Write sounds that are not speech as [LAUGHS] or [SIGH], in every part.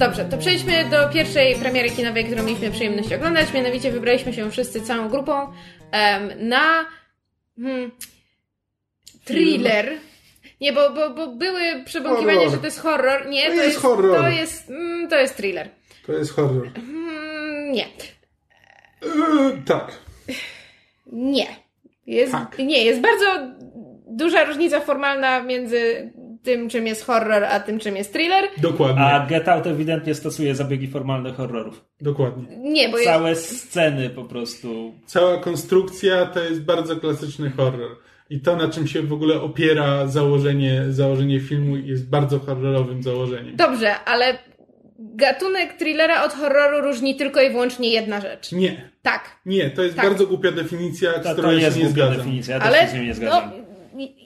Dobrze, to przejdźmy do pierwszej premiery kinowej, którą mieliśmy przyjemność oglądać. Mianowicie wybraliśmy się wszyscy całą grupą na hmm, thriller. Nie, bo, bo, bo były przebąkiwania, Horror. że to jest horror. Nie, To to, jest horror. To jest, mm, to jest thriller. To jest horror. Mm, nie. Yy, tak. Nie. Jest, Tak. Nie, jest bardzo duża różnica formalna między tym, czym jest horror, a tym, czym jest thriller. Dokładnie. A Get Out ewidentnie stosuje zabiegi formalne horrorów. Dokładnie. Nie, bo jest, Całe sceny po prostu. Cała konstrukcja to jest bardzo klasyczny horror. I to, na czym się w ogóle opiera założenie, założenie filmu, jest bardzo horrorowym założeniem. Dobrze, ale gatunek thrillera od horroru różni tylko i wyłącznie jedna rzecz. Nie. Tak. Nie, to jest Tak. bardzo głupia definicja, z To, którą to ja jest się nie głupia zgadzam. definicja, ja też ale się z nią nie zgadzam. no,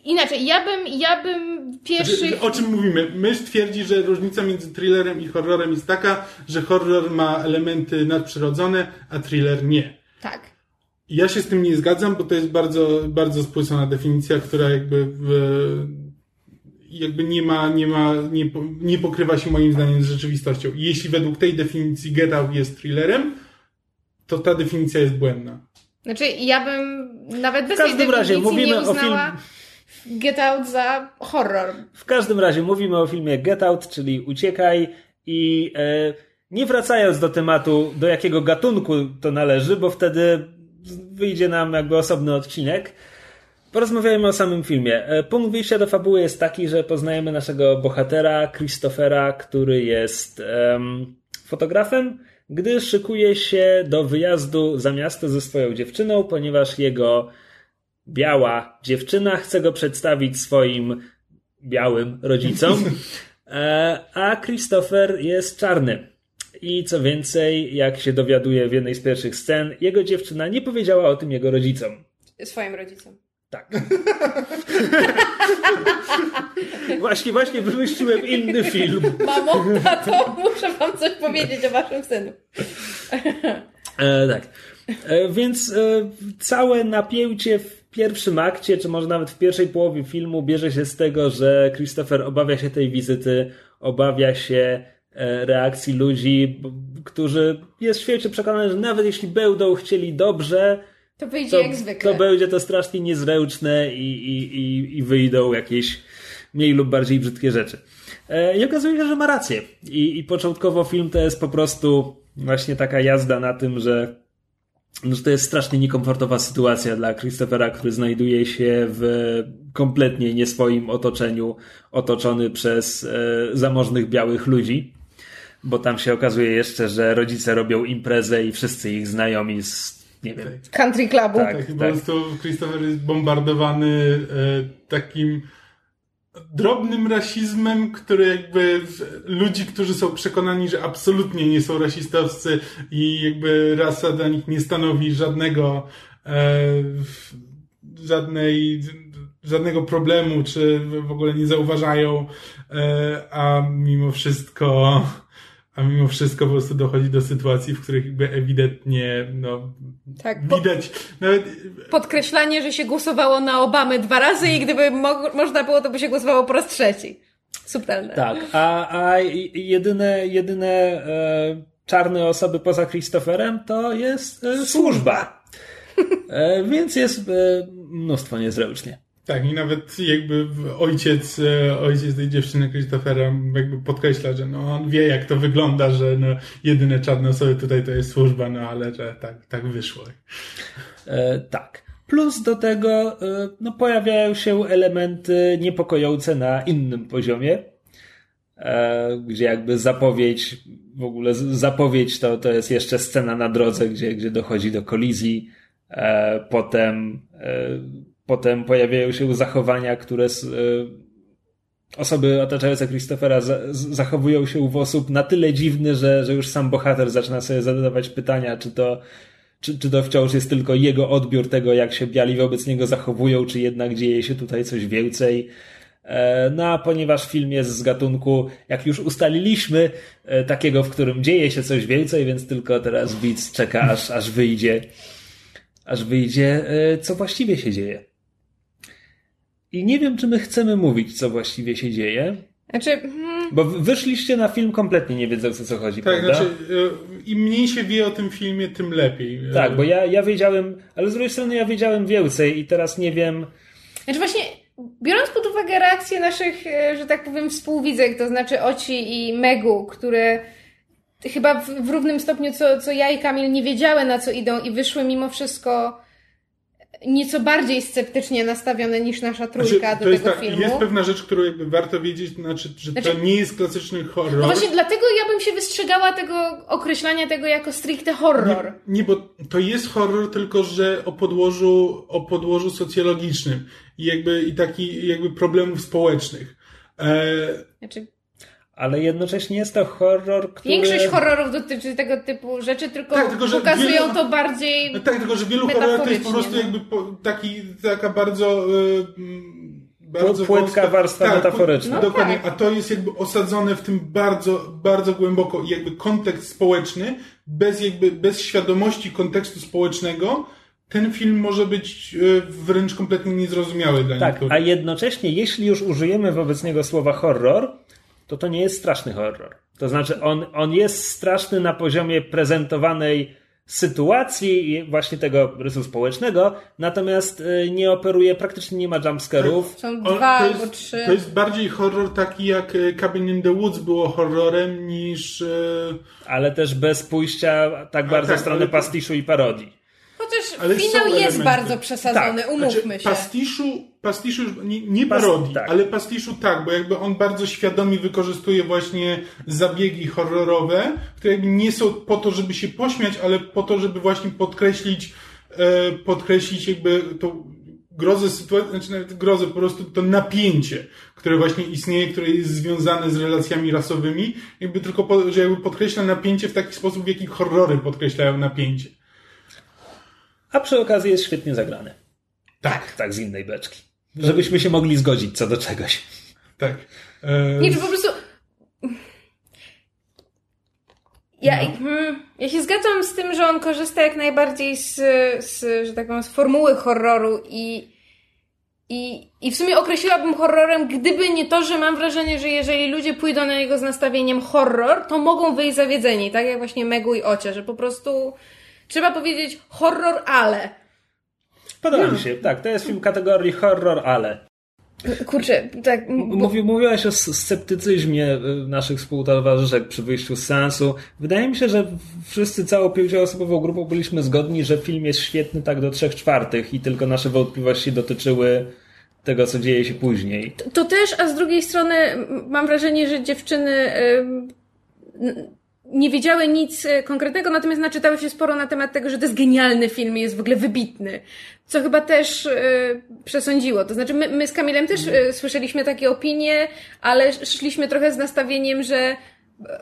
inaczej, ja bym, ja bym pierwszych... Znaczy, O czym mówimy? Mysz twierdzi, że różnica między thrillerem i horrorem jest taka, że horror ma elementy nadprzyrodzone, a thriller nie. Tak. Ja się z tym nie zgadzam, bo to jest bardzo, bardzo spłycona definicja, która jakby w, jakby nie ma, nie ma, nie, nie pokrywa się moim zdaniem z rzeczywistością. I jeśli według tej definicji Get Out jest thrillerem, to ta definicja jest błędna. Znaczy, ja bym nawet bez W każdym tej razie mówimy nie o uznała Get Out za horror. W każdym razie mówimy o filmie Get Out, czyli Uciekaj i e, nie wracając do tematu, do jakiego gatunku to należy, bo wtedy wyjdzie nam jakby osobny odcinek. Porozmawiajmy o samym filmie. E, Punkt wyjścia do fabuły jest taki, że poznajemy naszego bohatera, Christophera, który jest em, fotografem, gdy szykuje się do wyjazdu za miasto ze swoją dziewczyną, ponieważ jego biała dziewczyna chce go przedstawić swoim białym rodzicom, [LAUGHS] e, a Christopher jest czarny. I co więcej, jak się dowiaduje w jednej z pierwszych scen, jego dziewczyna nie powiedziała o tym jego rodzicom. Swoim rodzicom. Tak. [LAUGHS] właśnie, właśnie wymyśliłem inny film. Mamo, tato, muszę wam coś powiedzieć o waszym synu. E, tak. E, więc e, całe napięcie w pierwszym akcie, czy może nawet w pierwszej połowie filmu, bierze się z tego, że Christopher obawia się tej wizyty, obawia się e, reakcji ludzi, którzy jest świecie przekonany, że nawet jeśli będą chcieli dobrze, To wyjdzie to, jak zwykle. to będzie to strasznie niezręczne i, i, i, i wyjdą jakieś mniej lub bardziej brzydkie rzeczy. E, I okazuje się, że ma rację. I, I początkowo film to jest po prostu właśnie taka jazda na tym, że, że to jest strasznie niekomfortowa sytuacja dla Christophera, który znajduje się w kompletnie nie swoim otoczeniu, otoczony przez e, zamożnych białych ludzi. Bo tam się okazuje jeszcze, że rodzice robią imprezę i wszyscy ich znajomi z, nie wiem, Country Clubu. Tak. Tak, po prostu Christopher jest bombardowany e, takim drobnym rasizmem, który jakby ludzi, którzy są przekonani, że absolutnie nie są rasistowscy i jakby rasa dla nich nie stanowi żadnego e, żadnej żadnego problemu, czy w ogóle nie zauważają, e, a mimo wszystko a mimo wszystko po prostu dochodzi do sytuacji, w których jakby ewidentnie no, Tak, po, widać nawet podkreślanie, że się głosowało na Obamy dwa razy i gdyby mo można było, to by się głosowało po raz trzeci. Subtelne. Tak, a, a jedyne, jedyne e, czarne osoby poza Christopherem to jest e, służba. [LAUGHS] E, więc jest e, mnóstwo niezręcznie. Tak, i nawet jakby ojciec, e, ojciec tej dziewczyny Christophera jakby podkreśla, że no on wie jak to wygląda, że no jedyne czarne osoby tutaj to jest służba, no ale że tak, tak wyszło. E, tak. Plus do tego e, no, pojawiają się elementy niepokojące na innym poziomie, e, gdzie jakby zapowiedź, w ogóle zapowiedź to, to jest jeszcze scena na drodze, gdzie, gdzie dochodzi do kolizji. Potem, potem pojawiają się zachowania, które e, osoby otaczające Christophera zachowują się w sposób na tyle dziwny, że, że już sam bohater zaczyna sobie zadawać pytania, czy to, czy, czy to wciąż jest tylko jego odbiór tego, jak się biali wobec niego zachowują, czy jednak dzieje się tutaj coś więcej. E, No a ponieważ film jest z gatunku, jak już ustaliliśmy, e, takiego, w którym dzieje się coś więcej, więc tylko teraz widz czeka, aż, aż wyjdzie, aż wyjdzie, co właściwie się dzieje. I nie wiem, czy my chcemy mówić, co właściwie się dzieje, Znaczy, hmm, Bo wy- wyszliście na film kompletnie nie wiedząc o co chodzi, Tak, prawda? znaczy, e, im mniej się wie o tym filmie, tym lepiej. Tak, bo ja, ja wiedziałem, ale z drugiej strony ja wiedziałem więcej i teraz nie wiem. Znaczy właśnie, biorąc pod uwagę reakcje naszych, e, że tak powiem, współwidzek, to znaczy Oci i Megu, które chyba w, w równym stopniu co, co ja i Kamil nie wiedziały na co idą i wyszły mimo wszystko nieco bardziej sceptycznie nastawione niż nasza trójka Znaczy, do tego tak, filmu. jest pewna rzecz, którą jakby warto wiedzieć, znaczy, że Znaczy- to nie jest klasyczny horror. No właśnie dlatego ja bym się wystrzegała tego określania tego jako stricte horror. Nie, nie, bo to jest horror, tylko że o podłożu, o podłożu socjologicznym i jakby i taki jakby problemów społecznych. E, Znaczy, Ale jednocześnie jest to horror, który. większość horrorów dotyczy tego typu rzeczy, tylko, Tak, tylko że pokazują wiele- to bardziej... no tak, tylko że wielu horrorach to jest po prostu Metaforycznie, jakby po, taki, taka bardzo. Mm, bardzo płytka wąska- warstwa tak, metaforyczna. No dokładnie, tak. a to jest jakby osadzone w tym bardzo, bardzo głęboko i jakby kontekst społeczny, bez jakby, bez świadomości kontekstu społecznego, ten film może być e, wręcz kompletnie niezrozumiały dla Tak, niektórych. a jednocześnie, jeśli już użyjemy wobec niego słowa horror, to to nie jest straszny horror. To znaczy, on, on jest straszny na poziomie prezentowanej sytuacji i właśnie tego rysu społecznego, natomiast y, nie operuje, praktycznie nie ma jumpscarów. Są On- dwa to albo jest, trzy. To jest bardziej horror taki jak e, Cabin in the Woods było horrorem niż... e, ale też bez pójścia tak bardzo tak, w stronę pastiszu i parodii. Chociaż Ale finał jest elementy. bardzo przesadzony, Tak, umówmy Znaczy, się. pastiszu, pastiszu nie, nie parodii, tak. ale pastiszu tak, bo jakby on bardzo świadomie wykorzystuje właśnie zabiegi horrorowe, które jakby nie są po to, żeby się pośmiać, ale po to, żeby właśnie podkreślić, e, podkreślić jakby tą grozę sytuacji, znaczy nawet grozę, po prostu to napięcie, które właśnie istnieje, które jest związane z relacjami rasowymi, jakby tylko, po, że jakby podkreśla napięcie w taki sposób, w jaki horrory podkreślają napięcie. A przy okazji jest świetnie zagrany. Tak, Tak, z innej beczki. Żebyśmy się mogli zgodzić co do czegoś. tak. E, Nie, czy po prostu... Ja, No. hmm, ja się zgadzam z tym, że on korzysta jak najbardziej z, z, że tak powiem, z formuły horroru i, i, i w sumie określiłabym horrorem, gdyby nie to, że mam wrażenie, że jeżeli ludzie pójdą na niego z nastawieniem horror, to mogą wyjść zawiedzeni, tak jak właśnie Megu i Ocia, że po prostu trzeba powiedzieć horror, ale. Podoba mi się. Tak, to jest film kategorii horror, ale. Kurczę, tak. bo- Mówi, mówiłaś o sceptycyzmie y, naszych współtowarzyszek przy wyjściu z seansu. Wydaje mi się, że wszyscy całą pięcioosobową grupą byliśmy zgodni, że film jest świetny tak do trzech czwartych i tylko nasze wątpliwości dotyczyły tego, co dzieje się później. To też, a z drugiej strony mam wrażenie, że dziewczyny n- nie wiedziały nic e, konkretnego, natomiast naczytały się sporo na temat tego, że to jest genialny film i jest w ogóle wybitny. Co chyba też e, przesądziło. To znaczy, my, my z Kamilem też e, słyszeliśmy takie opinie, ale szliśmy trochę z nastawieniem, że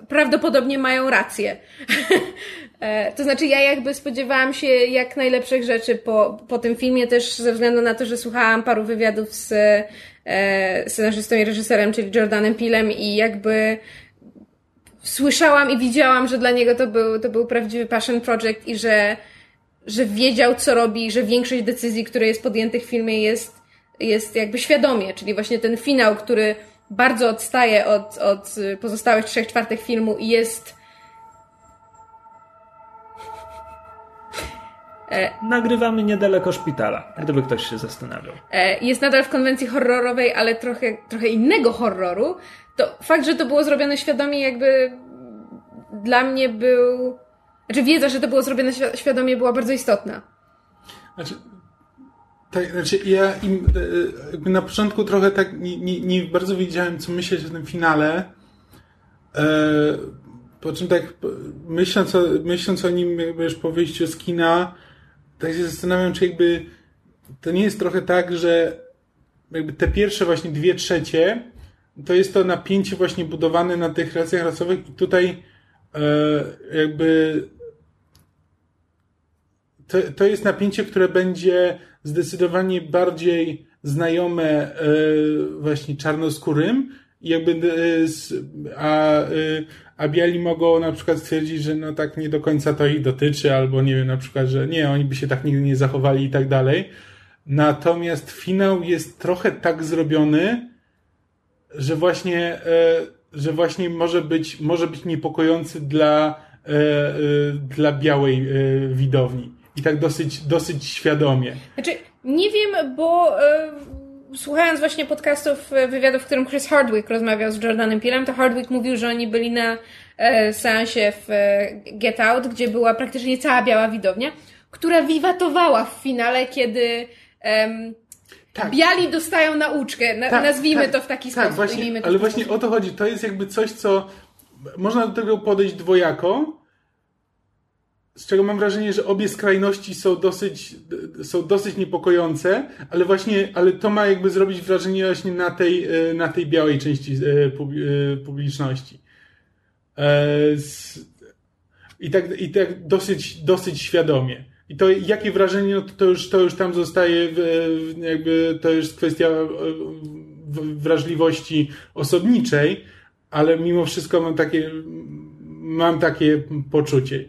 prawdopodobnie mają rację. [LAUGHS] To znaczy, ja jakby spodziewałam się jak najlepszych rzeczy po, po tym filmie, też ze względu na to, że słuchałam paru wywiadów z e, scenarzystą i reżyserem, czyli Jordanem Pilem i jakby słyszałam i widziałam, że dla niego to był, to był prawdziwy passion project i że, że wiedział, co robi, że większość decyzji, które jest podjętych w filmie jest, jest jakby świadomie, czyli właśnie ten finał, który bardzo odstaje od, od pozostałych trzech czwartych filmu i jest Nagrywamy niedaleko szpitala, gdyby ktoś się zastanawiał. e, jest nadal w konwencji horrorowej, ale trochę, trochę innego horroru, to fakt, że to było zrobione świadomie, jakby dla mnie był. Znaczy, wiedza, że to było zrobione świ- świadomie, była bardzo istotna. Znaczy, tak, znaczy ja im, e, jakby na początku trochę tak nie, nie, nie bardzo wiedziałem, co myśleć o tym finale. E, po czym tak myśląc o, myśląc o nim jakby już po wyjściu z kina, tak się zastanawiam, czy jakby to nie jest trochę tak, że jakby te pierwsze właśnie dwie trzecie to jest to napięcie właśnie budowane na tych relacjach rasowych i tutaj e, jakby to, to jest napięcie, które będzie zdecydowanie bardziej znajome e, właśnie czarnoskórym jakby e, a, e, a biali mogą na przykład stwierdzić, że no tak nie do końca to ich dotyczy, albo nie wiem, na przykład, że nie, oni by się tak nigdy nie zachowali i tak dalej. Natomiast finał jest trochę tak zrobiony, że właśnie, e, że właśnie może być, może być niepokojący dla, e, e, dla białej widowni. I tak dosyć, dosyć świadomie. Znaczy, nie wiem, bo słuchając właśnie podcastów, wywiadów, w którym Chris Hardwick rozmawiał z Jordanem Peelem, to Hardwick mówił, że oni byli na e, seansie w Get Out, gdzie była praktycznie cała biała widownia, która wiwatowała w finale, kiedy em, Tak. biali dostają nauczkę. Na, Tak, nazwijmy tak, to w taki tak, sposób. Właśnie, ale właśnie sposób. o to chodzi. To jest jakby coś, co można do tego podejść dwojako, z czego mam wrażenie, że obie skrajności są dosyć, są dosyć niepokojące, ale właśnie, ale to ma jakby zrobić wrażenie właśnie na tej, e, na tej białej części e, e, publiczności. I tak, i tak dosyć, dosyć świadomie. I to jakie wrażenie, no to, to, już, to już tam zostaje, jakby to już kwestia e, wrażliwości osobniczej, ale mimo wszystko mam takie, mam takie poczucie.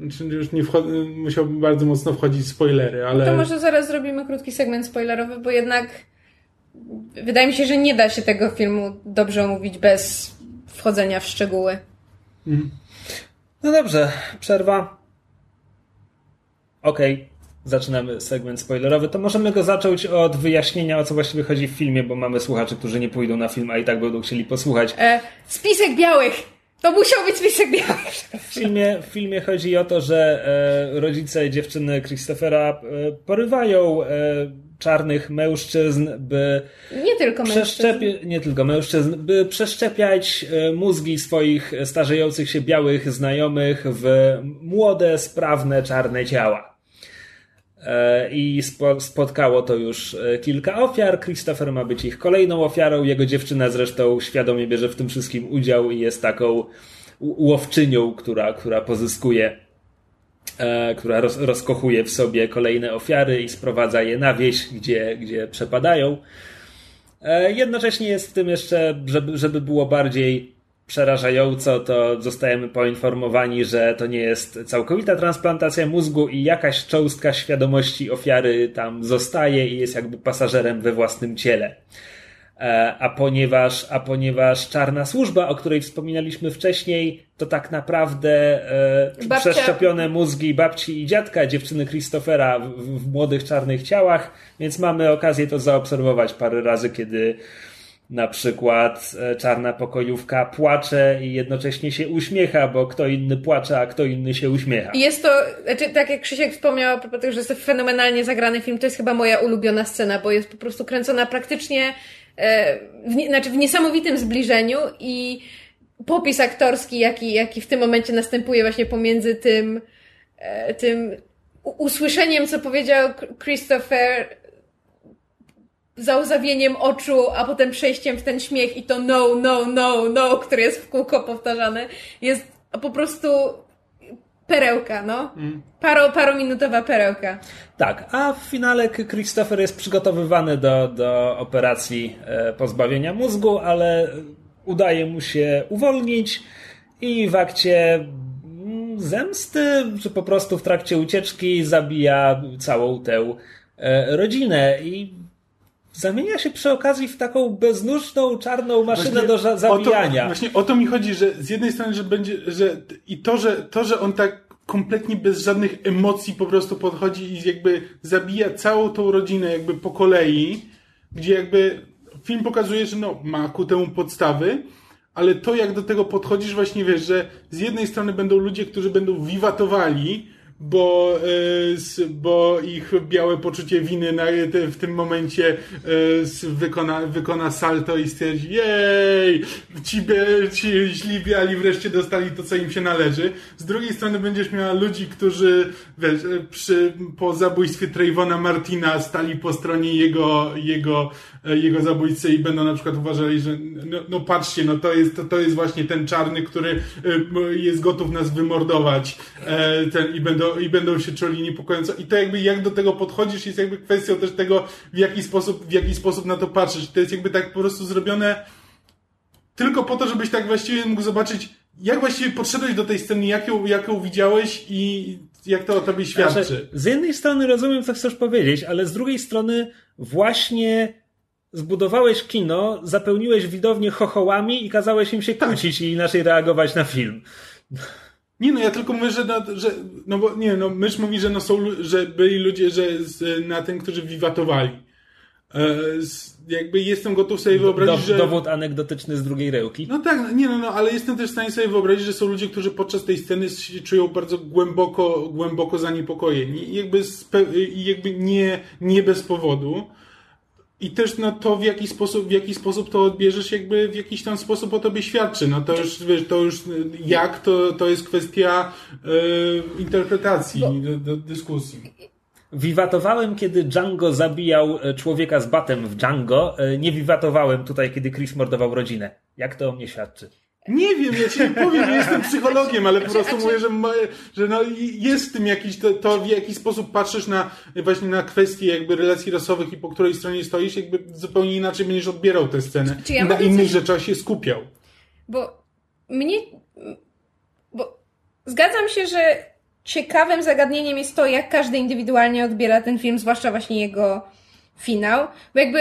Znaczy już nie wchodzę, musiałbym bardzo mocno wchodzić w spoilery, ale... To może zaraz zrobimy krótki segment spoilerowy, bo jednak wydaje mi się, że nie da się tego filmu dobrze omówić bez wchodzenia w szczegóły. No dobrze, przerwa. Okej, zaczynamy segment spoilerowy. To możemy go zacząć od wyjaśnienia, o co właściwie chodzi w filmie, bo mamy słuchaczy, którzy nie pójdą na film, a i tak będą chcieli posłuchać. E, spisek białych! To musiał być spisek białych! W filmie, w filmie chodzi o to, że e, rodzice dziewczyny Christophera e, porywają e, czarnych mężczyzn, by Nie tylko mężczyzn. nie tylko mężczyzn, by przeszczepiać e, mózgi swoich starzejących się białych znajomych w młode, sprawne, czarne ciała. E, I spo, spotkało to już e, kilka ofiar. Christopher ma być ich kolejną ofiarą. Jego dziewczyna zresztą świadomie bierze w tym wszystkim udział i jest taką łowczynią, która, która pozyskuje, e, która roz, rozkochuje w sobie kolejne ofiary i sprowadza je na wieś, gdzie, gdzie przepadają. Jednocześnie jest w tym jeszcze, żeby, żeby było bardziej przerażająco, to zostajemy poinformowani, że to nie jest całkowita transplantacja mózgu i jakaś cząstka świadomości ofiary tam zostaje i jest jakby pasażerem we własnym ciele. E, A ponieważ, a ponieważ czarna służba, o której wspominaliśmy wcześniej, to tak naprawdę e, Babcia- przeszczepione mózgi babci i dziadka dziewczyny Christophera w, w młodych czarnych ciałach, więc mamy okazję to zaobserwować parę razy, kiedy na przykład e, czarna pokojówka płacze i jednocześnie się uśmiecha, bo kto inny płacze, a kto inny się uśmiecha. Jest to, znaczy, tak jak Krzysiek wspomniał, że jest to fenomenalnie zagrany film, to jest chyba moja ulubiona scena, bo jest po prostu kręcona praktycznie, e, w, znaczy w niesamowitym zbliżeniu i popis aktorski, jaki, jaki w tym momencie następuje właśnie pomiędzy tym, e, tym usłyszeniem, co powiedział Christopher, załzawieniem oczu, a potem przejściem w ten śmiech i to no, no, no, no, które jest w kółko powtarzane, jest po prostu perełka, no. Paro, parominutowa perełka. Tak, a w finale Christopher jest przygotowywany do, do operacji e, pozbawienia mózgu, ale udaje mu się uwolnić i w akcie mm, zemsty, czy po prostu w trakcie ucieczki zabija całą tę e, rodzinę i zamienia się przy okazji w taką beznóżną, czarną maszynę Właśnie do za- o zabijania. To, właśnie o to mi chodzi, że z jednej strony, że będzie, że i to, że to, że on tak kompletnie bez żadnych emocji po prostu podchodzi i jakby zabija całą tą rodzinę jakby po kolei, gdzie jakby film pokazuje, że no, ma ku temu podstawy, ale to jak do tego podchodzisz właśnie wiesz, że z jednej strony będą ludzie, którzy będą wiwatowali, bo, e, bo ich białe poczucie winy na, w tym momencie e, wykona, wykona salto i stwierdzi jej, ci, ci źli biali wreszcie dostali to, co im się należy. Z drugiej strony będziesz miała ludzi, którzy wiesz, przy, po zabójstwie Trayvona Martina stali po stronie jego, jego, jego zabójcy i będą na przykład uważali, że no, no patrzcie, no to jest, to, to jest właśnie ten czarny, który e, jest gotów nas wymordować e, ten, i, będą, i będą się czuli niepokojąco. I to jakby jak do tego podchodzisz jest jakby kwestią też tego, w jaki sposób, w jaki sposób na to patrzysz. To jest jakby tak po prostu zrobione tylko po to, żebyś tak właściwie mógł zobaczyć, jak właściwie podszedłeś do tej sceny, jak ją, jak ją widziałeś i jak to o tobie świadczy. Znaczy, z jednej strony rozumiem, co chcesz powiedzieć, ale z drugiej strony właśnie zbudowałeś kino, zapełniłeś widownię chochołami i kazałeś im się Tak. kłócić i inaczej reagować na film. Nie no, ja tylko mówię, że, na, że no bo nie, no mysz mówi, że no są, że byli ludzie, że z, na tym, którzy wiwatowali. E, z, jakby jestem gotów sobie wyobrazić, Do, że... Dowód anegdotyczny z drugiej rełki. No tak, nie no, no, ale jestem też w stanie sobie wyobrazić, że są ludzie, którzy podczas tej sceny się czują bardzo głęboko, głęboko zaniepokojeni. Jakby, spe, jakby nie, nie bez powodu. I też no to w jaki sposób, w jaki sposób to odbierzesz, jakby w jakiś tam sposób o tobie świadczy. No to już, wiesz, to już y, jak, to, to jest kwestia y, interpretacji, do, do dyskusji. Wiwatowałem, kiedy Django zabijał e, człowieka z batem w Django. E, Nie wiwatowałem tutaj, kiedy Chris mordował rodzinę. Jak to o mnie świadczy? Nie wiem, ja ci nie powiem, nie jestem psychologiem, ale po prostu mówię, że, ma, że no, jest w tym jakiś, to, to w jaki sposób patrzysz na właśnie na kwestie jakby relacji rasowych i po której stronie stoisz, jakby zupełnie inaczej będziesz odbierał tę scenę. Czy ja na innych coś- rzeczach się skupiał. Bo mnie. Bo zgadzam się, że ciekawym zagadnieniem jest to, jak każdy indywidualnie odbiera ten film, zwłaszcza właśnie jego finał. Bo jakby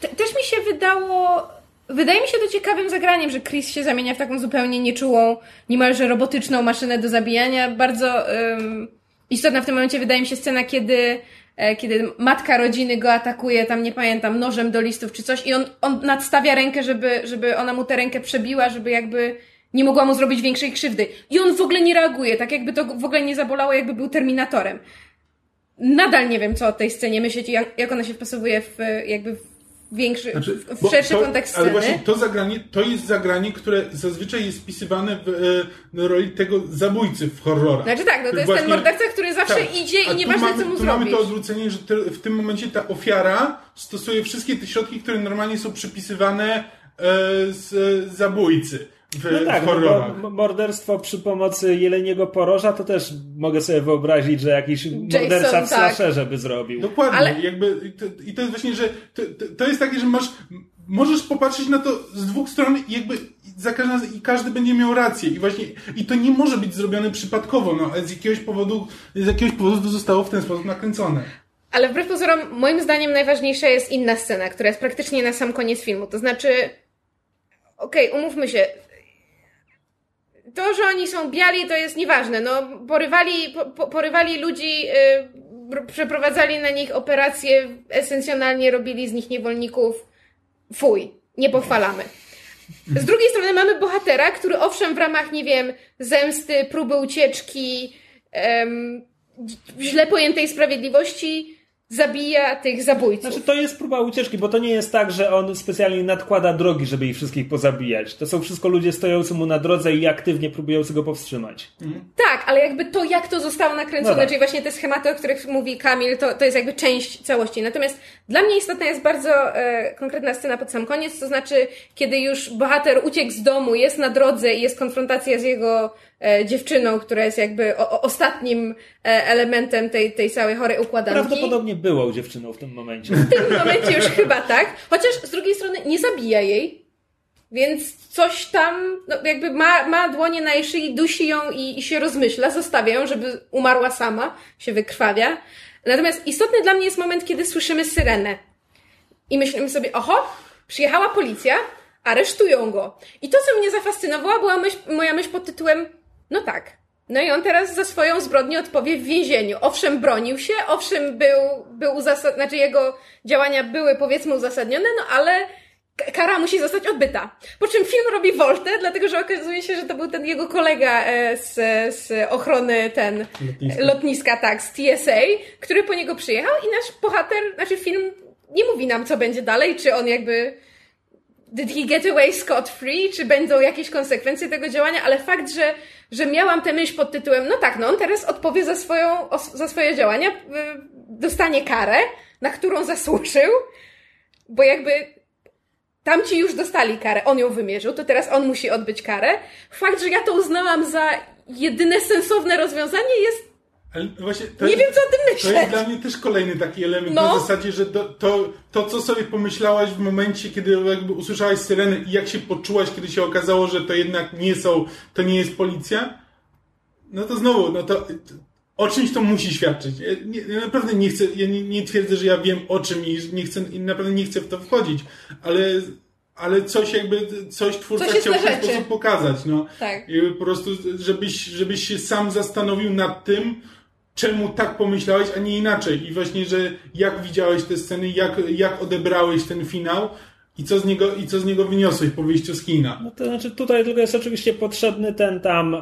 te, też mi się wydało. Wydaje mi się to ciekawym zagraniem, że Chris się zamienia w taką zupełnie nieczułą, niemalże robotyczną maszynę do zabijania. Bardzo um, istotna w tym momencie wydaje mi się scena, kiedy, e, kiedy matka rodziny go atakuje, tam nie pamiętam, nożem do listów czy coś i on, on nadstawia rękę, żeby, żeby ona mu tę rękę przebiła, żeby jakby nie mogła mu zrobić większej krzywdy. I on w ogóle nie reaguje, tak jakby to w ogóle nie zabolało, jakby był Terminatorem. Nadal nie wiem, co o tej scenie myśleć i jak, jak ona się wpasowuje w jakby w większy, Znaczy, w, szerszy to, kontekst Ale sceny. właśnie to zagranie, to jest zagranie, które zazwyczaj jest wpisywane w e, roli tego zabójcy w horrorach. Znaczy tak, no to jest Właśnie- ten morderca, który zawsze Tak. idzie i nieważne, mamy, co mu tu zrobić. mamy to odwrócenie, że te, w tym momencie ta ofiara stosuje wszystkie te środki, które normalnie są przypisywane e, z e, zabójcy w, No tak, w no morderstwo przy pomocy jeleniego poroża to też mogę sobie wyobrazić, że jakiś morderca w tak. slasherze by zrobił. Dokładnie. Ale- Jakby, i, to, I to jest właśnie, że to, to, jest takie, że masz, możesz popatrzeć na to z dwóch stron i jakby za każdy, i każdy będzie miał rację. I właśnie, i to nie może być zrobione przypadkowo, no, ale z jakiegoś powodu, z jakiegoś powodu to zostało w ten sposób nakręcone. Ale wbrew pozorom, moim zdaniem najważniejsza jest inna scena, która jest praktycznie na sam koniec filmu. To znaczy, okej, umówmy się, to, że oni są biali, to jest nieważne. No, porywali, po, po, porywali ludzi, yy, pr- przeprowadzali na nich operacje, esencjonalnie robili z nich niewolników. Fuj, nie pochwalamy. Z drugiej strony mamy bohatera, który owszem w ramach, nie wiem, zemsty, próby ucieczki, źle pojętej sprawiedliwości zabija tych zabójców. Znaczy to jest próba ucieczki, bo to nie jest tak, że on specjalnie nadkłada drogi, żeby ich wszystkich pozabijać. To są wszystko ludzie stojący mu na drodze i aktywnie próbujący go powstrzymać. Tak, ale jakby to, jak to zostało nakręcone, No tak. czyli właśnie te schematy, o których mówi Kamil, to, to jest jakby część całości. Natomiast dla mnie istotna jest bardzo e, konkretna scena pod sam koniec, to znaczy, kiedy już bohater uciekł z domu, jest na drodze i jest konfrontacja z jego dziewczyną, która jest jakby o, ostatnim e, elementem tej, tej całej chorej układanki. Prawdopodobnie byłą dziewczyną w tym momencie. W tym momencie już chyba tak. Chociaż z drugiej strony nie zabija jej. Więc coś tam, no jakby ma, ma dłonie na jej szyi, dusi ją i, i się rozmyśla, zostawia ją, żeby umarła sama, się wykrwawia. Natomiast istotny dla mnie jest moment, kiedy słyszymy syrenę. I myślimy sobie, oho, przyjechała policja, aresztują go. I to, co mnie zafascynowało, była myśl, moja myśl pod tytułem, no tak. No i on teraz za swoją zbrodnię odpowie w więzieniu. Owszem, bronił się, owszem, był, był uzasad... znaczy jego działania były powiedzmy uzasadnione, no ale kara musi zostać odbyta. Po czym film robi woltę, dlatego że okazuje się, że to był ten jego kolega e, z, z ochrony ten Lotniska. lotniska, tak, z TSA, który po niego przyjechał i nasz bohater, znaczy film nie mówi nam, co będzie dalej, czy on jakby did he get away scot-free, czy będą jakieś konsekwencje tego działania, ale fakt, że, że miałam tę myśl pod tytułem, no tak, no on teraz odpowie za, swoją, za swoje działania, y, dostanie karę, na którą zasłużył, bo jakby tamci już dostali karę, on ją wymierzył, to teraz on musi odbyć karę. Fakt, że ja to uznałam za jedyne sensowne rozwiązanie jest, To nie wiem co o tym To myśleć. jest dla mnie też kolejny taki element No. na zasadzie, że to, to, to, co sobie pomyślałaś w momencie, kiedy jakby usłyszałaś syreny i jak się poczułaś, kiedy się okazało, że to jednak nie są, to nie jest policja, no to znowu, no to o czymś to musi świadczyć. Ja, nie, ja naprawdę nie chcę, ja nie, nie, twierdzę, że ja wiem o czym i nie chcę, i naprawdę nie chcę w to wchodzić, ale, ale coś jakby, coś twórca Coś chciał w ten sposób pokazać, no. Tak. I po prostu, żebyś, żebyś się sam zastanowił nad tym, czemu tak pomyślałeś, a nie inaczej. I właśnie, że jak widziałeś te sceny, jak, jak odebrałeś ten finał i co z niego, i co z niego wyniosłeś po wyjściu z kina. No to znaczy tutaj tylko jest oczywiście potrzebny ten tam e,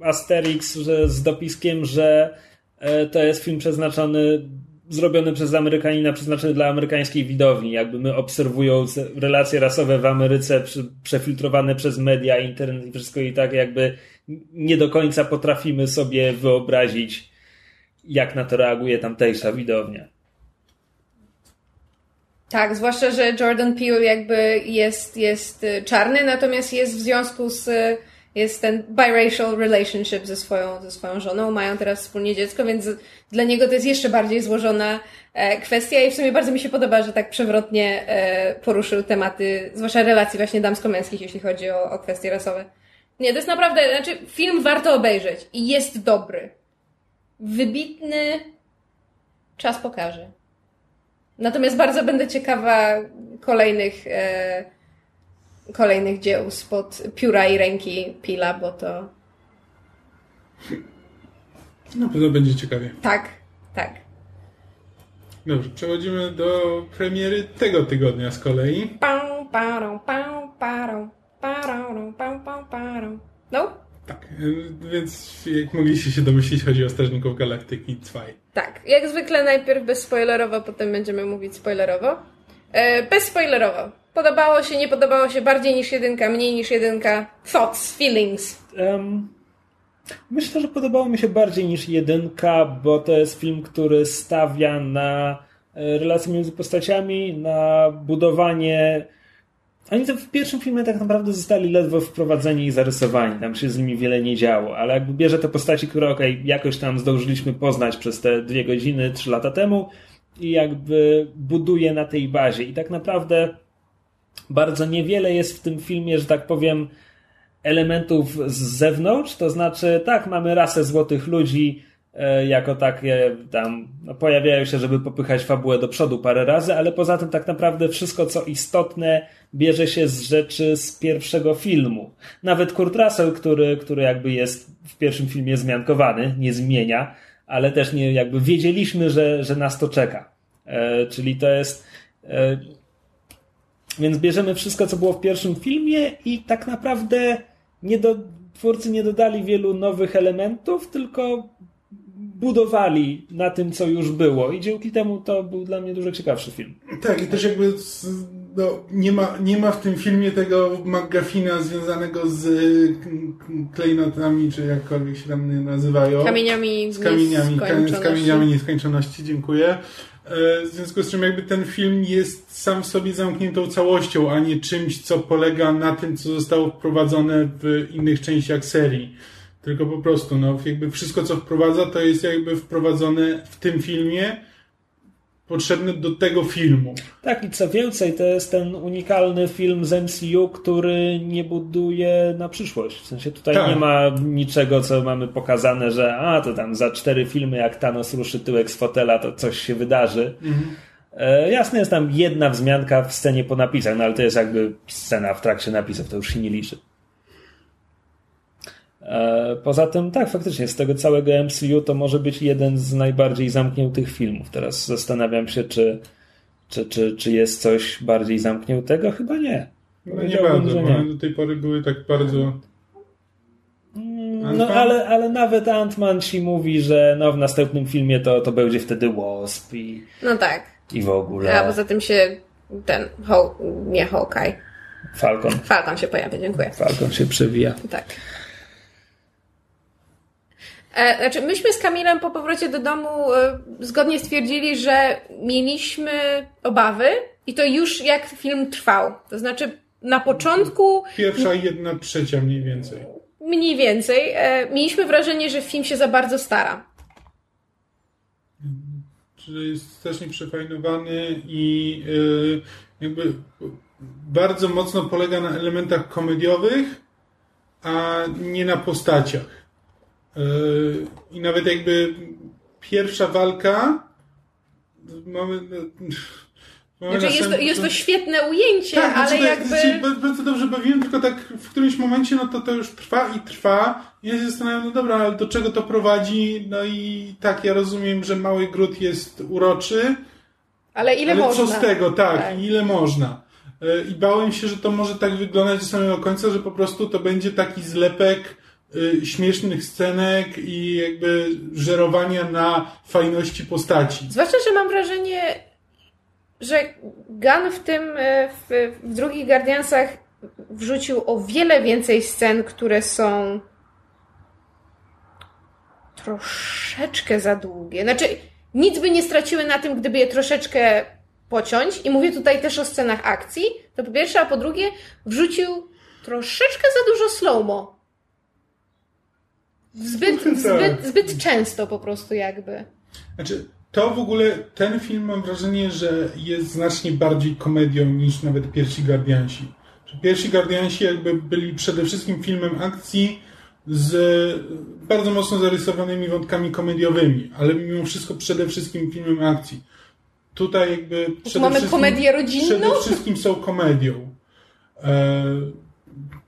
Asterix że, z dopiskiem, że e, to jest film przeznaczony, zrobiony przez Amerykanina, przeznaczony dla amerykańskiej widowni. Jakby my obserwując relacje rasowe w Ameryce przefiltrowane przez media, internet i wszystko i tak jakby nie do końca potrafimy sobie wyobrazić, jak na to reaguje tamtejsza widownia. Tak, zwłaszcza, że Jordan Peele jakby jest, jest y, czarny, natomiast jest w związku z, y, jest ten biracial relationship ze swoją, ze swoją żoną, mają teraz wspólnie dziecko, więc dla niego to jest jeszcze bardziej złożona e, kwestia i w sumie bardzo mi się podoba, że tak przewrotnie e, poruszył tematy, zwłaszcza relacji właśnie damsko-męskich, jeśli chodzi o, o kwestie rasowe. Nie, to jest naprawdę, znaczy film warto obejrzeć i jest dobry. Wybitny czas pokaże. Natomiast bardzo będę ciekawa kolejnych, e, kolejnych dzieł spod pióra i ręki Pila, bo to Na pewno będzie ciekawie. tak, tak. Dobrze, przechodzimy do premiery tego tygodnia z kolei. Pau, parą, pau, parą, parą, pau, pau, parą. No? Tak, y, więc jak mogliście się domyślić, chodzi o Strażników Galaktyki 2. Tak. Jak zwykle najpierw bezspoilerowo, potem będziemy mówić spoilerowo. E, bezspoilerowo. Podobało się, nie podobało się, bardziej niż jedynka, mniej niż jedynka. Thoughts, feelings. Um, myślę, że podobało mi się bardziej niż jedynka, bo to jest film, który stawia na e, relacje między postaciami, na budowanie. Oni to w pierwszym filmie tak naprawdę zostali ledwo wprowadzeni i zarysowani. Tam się z nimi wiele nie działo, ale jakby bierze te postaci, które okej, jakoś tam zdążyliśmy poznać przez te dwie godziny, trzy lata temu i jakby buduje na tej bazie. I tak naprawdę bardzo niewiele jest w tym filmie, że tak powiem, elementów z zewnątrz, to znaczy tak, mamy rasę złotych ludzi jako takie tam no, pojawiają się, żeby popychać fabułę do przodu parę razy, ale poza tym tak naprawdę wszystko co istotne bierze się z rzeczy z pierwszego filmu. Nawet Kurt Russell, który, który jakby jest w pierwszym filmie zmiankowany, nie zmienia, ale też nie jakby wiedzieliśmy, że, że nas to czeka. E, czyli to jest e, więc bierzemy wszystko, co było w pierwszym filmie i tak naprawdę nie do, twórcy nie dodali wielu nowych elementów, tylko budowali na tym, co już było. I dzięki temu to był dla mnie dużo ciekawszy film. Tak, i też jakby z, no, nie, ma, nie ma w tym filmie tego McGuffina związanego z y, k- klejnotami, czy jakkolwiek się tam nazywają. Kamieniami z kamieniami, z nieskończoności. kamieniami nieskończoności, dziękuję. E, W związku z czym jakby ten film jest sam w sobie zamkniętą całością, a nie czymś, co polega na tym, co zostało wprowadzone w innych częściach serii. Tylko po prostu, no, jakby wszystko, co wprowadza, to jest jakby wprowadzone w tym filmie, potrzebne do tego filmu. Tak, i co więcej, to jest ten unikalny film z MCU, który nie buduje na przyszłość. W sensie tutaj Tak. nie ma niczego, co mamy pokazane, że a, to tam za cztery filmy, jak Thanos ruszy tyłek z fotela, to coś się wydarzy. E, jasne, jest tam jedna wzmianka w scenie po napisach, no ale to jest jakby scena w trakcie napisów, to już się nie liczy. E, Poza tym, tak, faktycznie, z tego całego MCU to może być jeden z najbardziej zamkniętych filmów. Teraz zastanawiam się, czy, czy, czy, czy jest coś bardziej zamkniętego? Chyba nie. No nie bardzo, bo nie. one do tej pory były tak bardzo... No ale, ale nawet Ant-Man ci mówi, że no, w następnym filmie to, to będzie wtedy Wasp i, No tak. i w ogóle A poza tym się ten, Haw- nie Hawkeye, Falcon. Falcon się pojawia, dziękuję. Falcon się przewija. Tak. E, znaczy, myśmy z Kamilem po powrocie do domu e, zgodnie stwierdzili, że mieliśmy obawy i to już jak film trwał. To znaczy, na początku Pierwsza i jedna trzecia mniej więcej. mniej więcej e, mieliśmy wrażenie, że film się za bardzo stara. że jest strasznie przefajnowany i jakby bardzo mocno polega na elementach komediowych, a nie na postaciach. Yy, I nawet jakby pierwsza walka mamy... mamy znaczy jest, to, jest to świetne ujęcie, tak, ale znaczy, jakby... Znaczy, bardzo dobrze bawiłem, tylko tak w którymś momencie no to to już trwa i trwa. I ja się zastanawiam, no dobra, ale do czego to prowadzi? No i tak, ja rozumiem, że Mały Gród jest uroczy. Ale ile ale można? co z tego, tak, tak. ile można. E, I bałem się, że to może tak wyglądać do samego końca, że po prostu to będzie taki zlepek śmiesznych scenek i jakby żerowania na fajności postaci. Zwłaszcza, że mam wrażenie, że Gunn w tym, e, w, w drugich Guardiansach wrzucił o wiele więcej scen, które są troszeczkę za długie. Znaczy, nic by nie straciły na tym, gdyby je troszeczkę pociąć. I mówię tutaj też o scenach akcji. To po pierwsze, a po drugie, wrzucił troszeczkę za dużo slow-mo. Zbyt, [LAUGHS] zbyt, zbyt często po prostu jakby. Znaczy, to w ogóle, ten film mam wrażenie, że jest znacznie bardziej komedią niż nawet pierwsi Guardiansi. Pierwsi Guardiansi jakby byli przede wszystkim filmem akcji z bardzo mocno zarysowanymi wątkami komediowymi, ale mimo wszystko przede wszystkim filmem akcji. Tutaj jakby przede mamy komedię rodzinną? Przede wszystkim są komedią. E,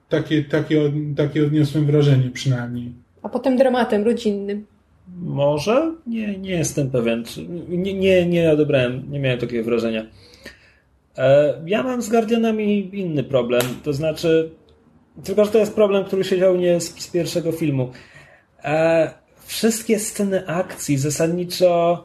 takie, takie, takie odniosłem wrażenie przynajmniej. A potem dramatem rodzinnym. Może? Nie, nie jestem pewien. Nie, nie, nie odebrałem, nie miałem takiego wrażenia. E, ja mam z Guardianami inny problem. To znaczy, tylko że to jest problem, który siedział nie z, z pierwszego filmu. E, wszystkie sceny akcji zasadniczo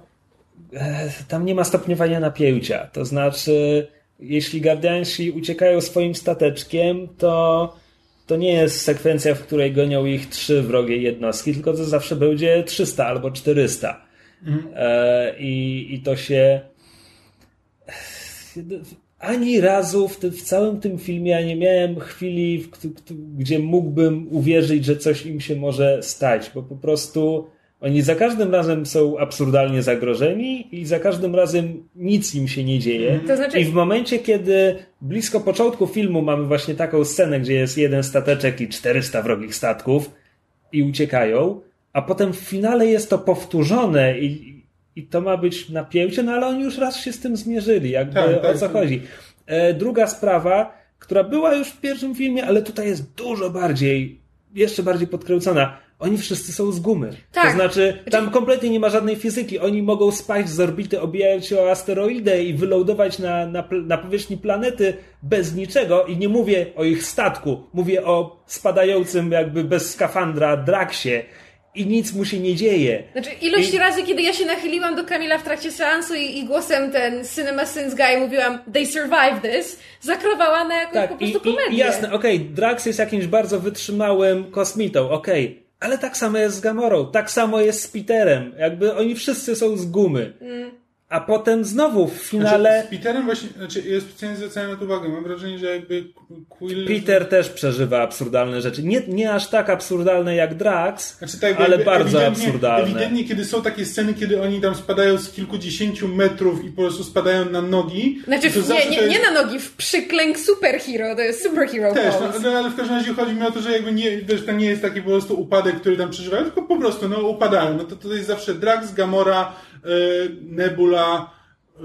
e, tam nie ma stopniowania napięcia. To znaczy, jeśli Guardiansi uciekają swoim stateczkiem, to to nie jest sekwencja, w której gonią ich trzy wrogie jednostki, tylko to zawsze będzie 300 albo 400. Mhm. E, i, I to się ani razu w, w całym tym filmie ja nie miałem chwili, gdzie mógłbym uwierzyć, że coś im się może stać, bo po prostu oni za każdym razem są absurdalnie zagrożeni i za każdym razem nic im się nie dzieje. Mhm. To znaczy... I w momencie, kiedy blisko początku filmu mamy właśnie taką scenę, gdzie jest jeden stateczek i 400 wrogich statków i uciekają, a potem w finale jest to powtórzone i, i to ma być napięcie, no ale oni już raz się z tym zmierzyli, jakby tak, tak, o co tak. chodzi. E, druga sprawa, która była już w pierwszym filmie, ale tutaj jest dużo bardziej, jeszcze bardziej podkręcona. Oni wszyscy są z gumy. Tak. To znaczy, tam kompletnie nie ma żadnej fizyki. Oni mogą spaść z orbity, obijając się o asteroidę i wylądować na, na, na powierzchni planety bez niczego. I nie mówię o ich statku, mówię o spadającym jakby bez skafandra Draksie i nic mu się nie dzieje. Znaczy, ilość I... razy, kiedy ja się nachyliłam do Kamila w trakcie seansu i, i głosem ten Cinema Sins Guy mówiłam they survived this, zakrowała na jakąś tak, po prostu i, komedię. I, jasne, okej, okay, Drax jest jakimś bardzo wytrzymałym kosmitą, okej, okay. Ale tak samo jest z Gamorą, tak samo jest z Peterem, jakby oni wszyscy są z gumy. Mm a potem znowu w finale... Znaczy, z Peterem właśnie, znaczy ja specjalnie zwracałem na to uwagę, mam wrażenie, że jakby Quill... Peter też przeżywa absurdalne rzeczy. Nie, nie aż tak absurdalne jak Drax, znaczy, tak, ale bardzo absurdalne. Ewidentnie, kiedy są takie sceny, kiedy oni tam spadają z kilkudziesięciu metrów i po prostu spadają na nogi... Znaczy, nie, nie, jest... nie na nogi, w przyklęk superhero, to jest superhero Też, no, no, ale w każdym razie chodzi mi o to, że jakby nie, wiesz, to nie jest taki po prostu upadek, który tam przeżywają, tylko po prostu, no upadają. No to, to jest zawsze Drax, Gamora, Nebula, y,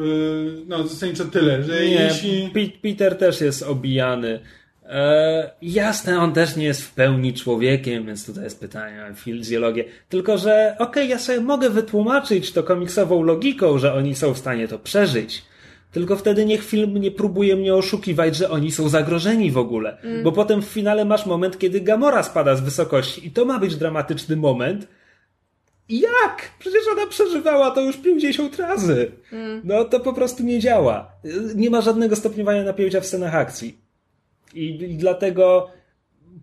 no zasadniczo tyle, że nie, jeśli... Peter też jest obijany. E, jasne, on też nie jest w pełni człowiekiem, więc tutaj jest pytanie o fizjologię. Tylko, że okej, okay, ja sobie mogę wytłumaczyć to komiksową logiką, że oni są w stanie to przeżyć. Tylko wtedy niech film nie próbuje mnie oszukiwać, że oni są zagrożeni w ogóle. Mm. Bo potem w finale masz moment, kiedy Gamora spada z wysokości i to ma być dramatyczny moment, jak? Przecież ona przeżywała to już 50 razy. Mm. No to po prostu nie działa. Nie ma żadnego stopniowania napięcia w scenach akcji. I, I, dlatego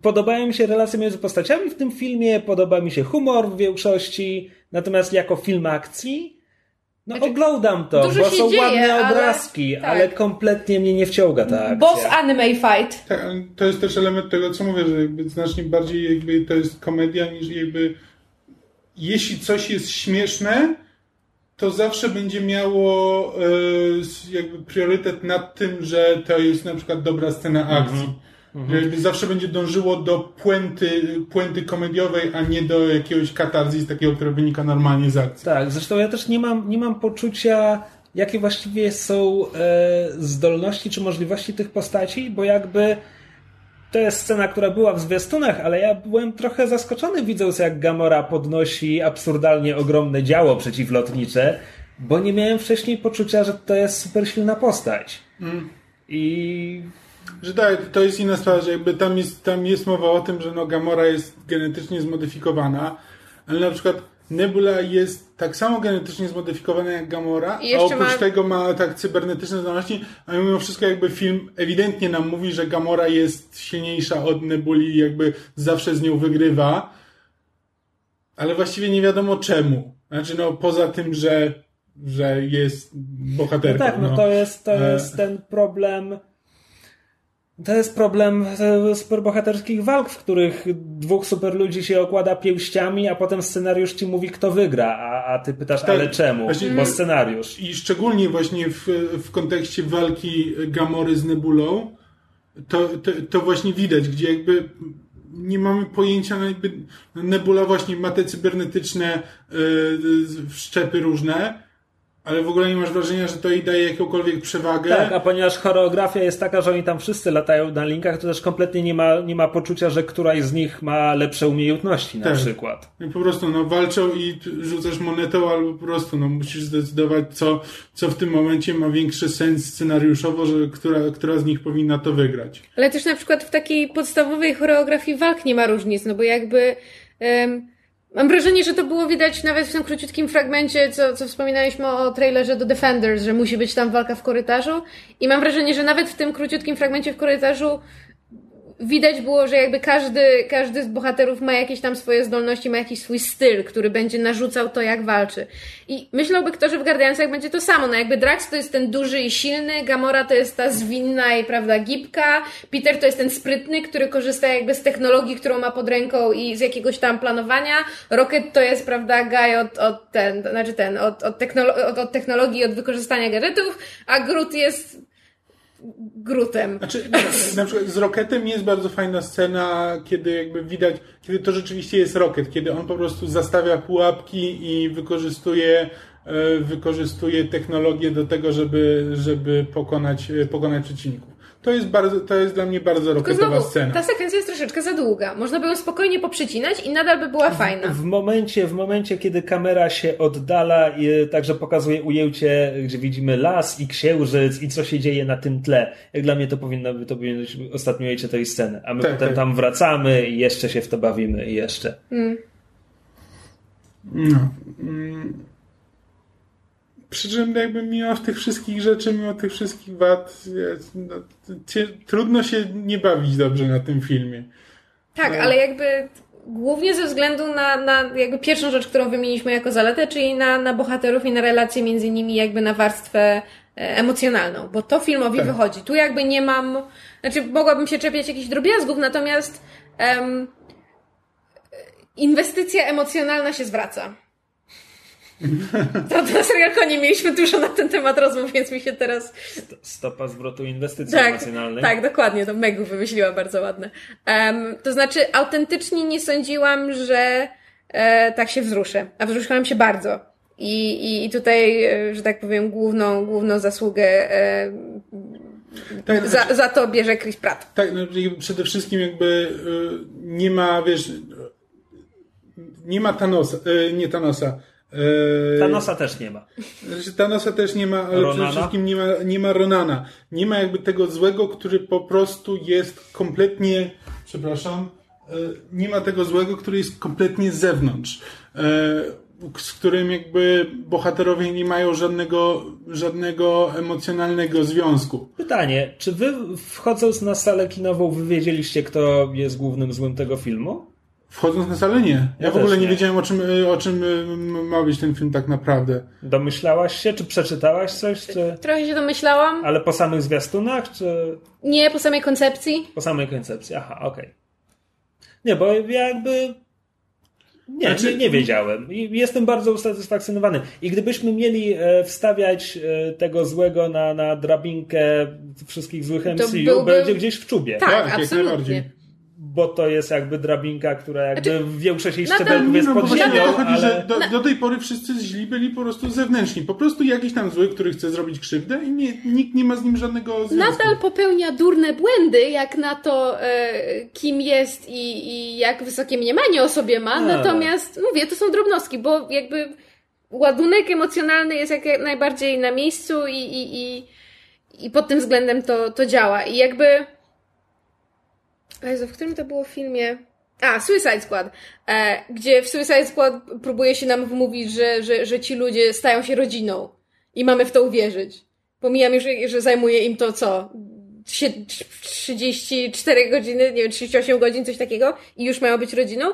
podobają mi się relacje między postaciami w tym filmie, podoba mi się humor w większości, natomiast jako film akcji, no znaczy, oglądam to, bo są dzieje, ładne obrazki, ale, tak. ale, kompletnie mnie nie wciąga ta akcja. Boss anime fight. Tak, to jest też element tego, co mówię, że jakby znacznie bardziej jakby to jest komedia niż jakby jeśli coś jest śmieszne, to zawsze będzie miało e, jakby priorytet nad tym, że to jest na przykład dobra scena akcji. Mhm. Że jakby zawsze będzie dążyło do puenty, puenty komediowej, a nie do jakiegoś katarzis takiego, które wynika normalnie z akcji. Tak, zresztą ja też nie mam, nie mam poczucia, jakie właściwie są e, zdolności czy możliwości tych postaci, bo jakby to jest scena, która była w zwiastunach, ale ja byłem trochę zaskoczony widząc, jak Gamora podnosi absurdalnie ogromne działo przeciwlotnicze, bo nie miałem wcześniej poczucia, że to jest super silna postać. I Że tak, to jest inna sprawa, że jakby tam jest, tam jest mowa o tym, że no Gamora jest genetycznie zmodyfikowana, ale na przykład Nebula jest tak samo genetycznie zmodyfikowana jak Gamora, I a oprócz ma- tego ma tak cybernetyczne zdolności, a mimo wszystko jakby film ewidentnie nam mówi, że Gamora jest silniejsza od Nebuli i jakby zawsze z nią wygrywa, ale właściwie nie wiadomo czemu. Znaczy no poza tym, że, że jest no bohaterką. tak, no to jest, to E. jest ten problem. To jest problem superbohaterskich walk, w których dwóch superludzi się okłada pięściami, a potem scenariusz ci mówi, kto wygra, a, a ty pytasz, Tak. ale czemu? Bo scenariusz. I szczególnie właśnie w, w kontekście walki Gamory z Nebulą, to, to, to właśnie widać, gdzie jakby nie mamy pojęcia, no jakby Nebula właśnie ma te cybernetyczne y, wszczepy różne, ale w ogóle nie masz wrażenia, że to jej daje jakąkolwiek przewagę. Tak, a ponieważ choreografia jest taka, że oni tam wszyscy latają na linkach, to też kompletnie nie ma, nie ma poczucia, że któraś z nich ma lepsze umiejętności na Tak. przykład. I po prostu no, walczą i rzucasz monetą, albo po prostu no, musisz zdecydować, co, co w tym momencie ma większy sens scenariuszowo, że która, która z nich powinna to wygrać. Ale też na przykład w takiej podstawowej choreografii walk nie ma różnic, no bo jakby em, mam wrażenie, że to było widać nawet w tym króciutkim fragmencie, co, co wspominaliśmy o trailerze do Defenders, że musi być tam walka w korytarzu. I mam wrażenie, że nawet w tym króciutkim fragmencie w korytarzu widać było, że jakby każdy, każdy z bohaterów ma jakieś tam swoje zdolności, ma jakiś swój styl, który będzie narzucał to, jak walczy. I myślałby kto, że w Guardiansach będzie to samo. No jakby Drax to jest ten duży i silny, Gamora to jest ta zwinna i prawda gibka, Peter to jest ten sprytny, który korzysta jakby z technologii, którą ma pod ręką i z jakiegoś tam planowania. Rocket to jest, prawda, guy od, od ten, znaczy ten, od, od, technolo- od, od technologii, od wykorzystania gadżetów, a Groot jest Grutem. Znaczy, na przykład z Rocketem jest bardzo fajna scena, kiedy jakby widać, kiedy to rzeczywiście jest Rocket, kiedy on po prostu zastawia pułapki i wykorzystuje, e, wykorzystuje technologię do tego, żeby, żeby pokonać, e, pokonać przeciwników. To jest, bardzo, to jest dla mnie bardzo znowu, scena. ta sekwencja jest troszeczkę za długa. Można by ją spokojnie poprzecinać i nadal by była fajna. W momencie, w momencie, kiedy kamera się oddala, i także pokazuje ujęcie, gdzie widzimy las i księżyc i co się dzieje na tym tle. Jak dla mnie to powinno, by- to powinno być ostatnie ujęcie tej sceny. A my Tak, potem tak. tam wracamy i jeszcze się w to bawimy i jeszcze. No. Mm. Przy czym jakby mimo tych wszystkich rzeczy, mimo tych wszystkich wad, no, cie, trudno się nie bawić dobrze na tym filmie. Tak, No. ale jakby głównie ze względu na, na jakby pierwszą rzecz, którą wymieniliśmy jako zaletę, czyli na, na bohaterów i na relacje między nimi, jakby na warstwę e, emocjonalną, bo to filmowi Tak. wychodzi. Tu jakby nie mam, znaczy mogłabym się czepiać jakichś drobiazgów, natomiast em, inwestycja emocjonalna się zwraca. To na serial konie mieliśmy dużo na ten temat rozmów, więc mi się teraz Stopa zwrotu inwestycji tak, emocjonalnej. tak, dokładnie, to Megu wymyśliła bardzo ładne. Em, to znaczy, autentycznie nie sądziłam, że e, tak się wzruszę, a wzruszyłam się bardzo. I, i, i tutaj, e, że tak powiem, główną, główną zasługę e, Tak, za, za to bierze Chris Pratt. Tak, no, przede wszystkim jakby y, nie ma, wiesz, nie ma Thanosa, y, nie Thanosa. Y, Thanosa też nie ma. Znaczy, Thanosa też nie ma, ale Ronana? przede wszystkim nie ma, nie ma Ronana. Nie ma jakby tego złego, który po prostu jest kompletnie, przepraszam, y, nie ma tego złego, który jest kompletnie z zewnątrz. y, Z którym jakby bohaterowie nie mają żadnego, żadnego emocjonalnego związku. Pytanie, czy wy wchodząc na salę kinową, wy wiedzieliście, kto jest głównym złym tego filmu? Wchodząc na salę, nie. Ja, Ja w ogóle nie nie. wiedziałem, o czym, o czym y, m- ma być ten film tak naprawdę. Domyślałaś się, czy przeczytałaś coś, czy... Trochę się domyślałam. Ale po samych zwiastunach, czy Nie, po samej koncepcji. po samej koncepcji? Aha, okej. Nie, bo ja jakby Nie, Znaczy- nie, nie wiedziałem. I jestem bardzo usatysfakcjonowany. I gdybyśmy mieli e, wstawiać e, tego złego na, na drabinkę wszystkich złych MCU, byłby- będzie gdzieś w czubie. Tak, Tak, jak absolutnie. Bo to jest jakby drabinka, która jakby Znaczy, w większości szczebelków jest No pod ziemią, to chodzi, ale... że do, do tej pory wszyscy źli byli po prostu zewnętrzni. Po prostu jakiś tam zły, który chce zrobić krzywdę i nie, nikt nie ma z nim żadnego związku. Nadal popełnia durne błędy, jak na to, e, kim jest i, i jak wysokie mniemanie o sobie ma. No. Natomiast, mówię, to są drobnostki, bo jakby ładunek emocjonalny jest jak najbardziej na miejscu i, i, i, i pod tym względem to, to działa. I jakby. Jezu, w którym to było filmie? A, Suicide Squad, e, gdzie w Suicide Squad próbuje się nam wmówić, że, że, że ci ludzie stają się rodziną i mamy w to uwierzyć. Pomijam już, że zajmuje im to co? Sie- 34 godziny, nie wiem, 38 godzin, coś takiego i już mają być rodziną.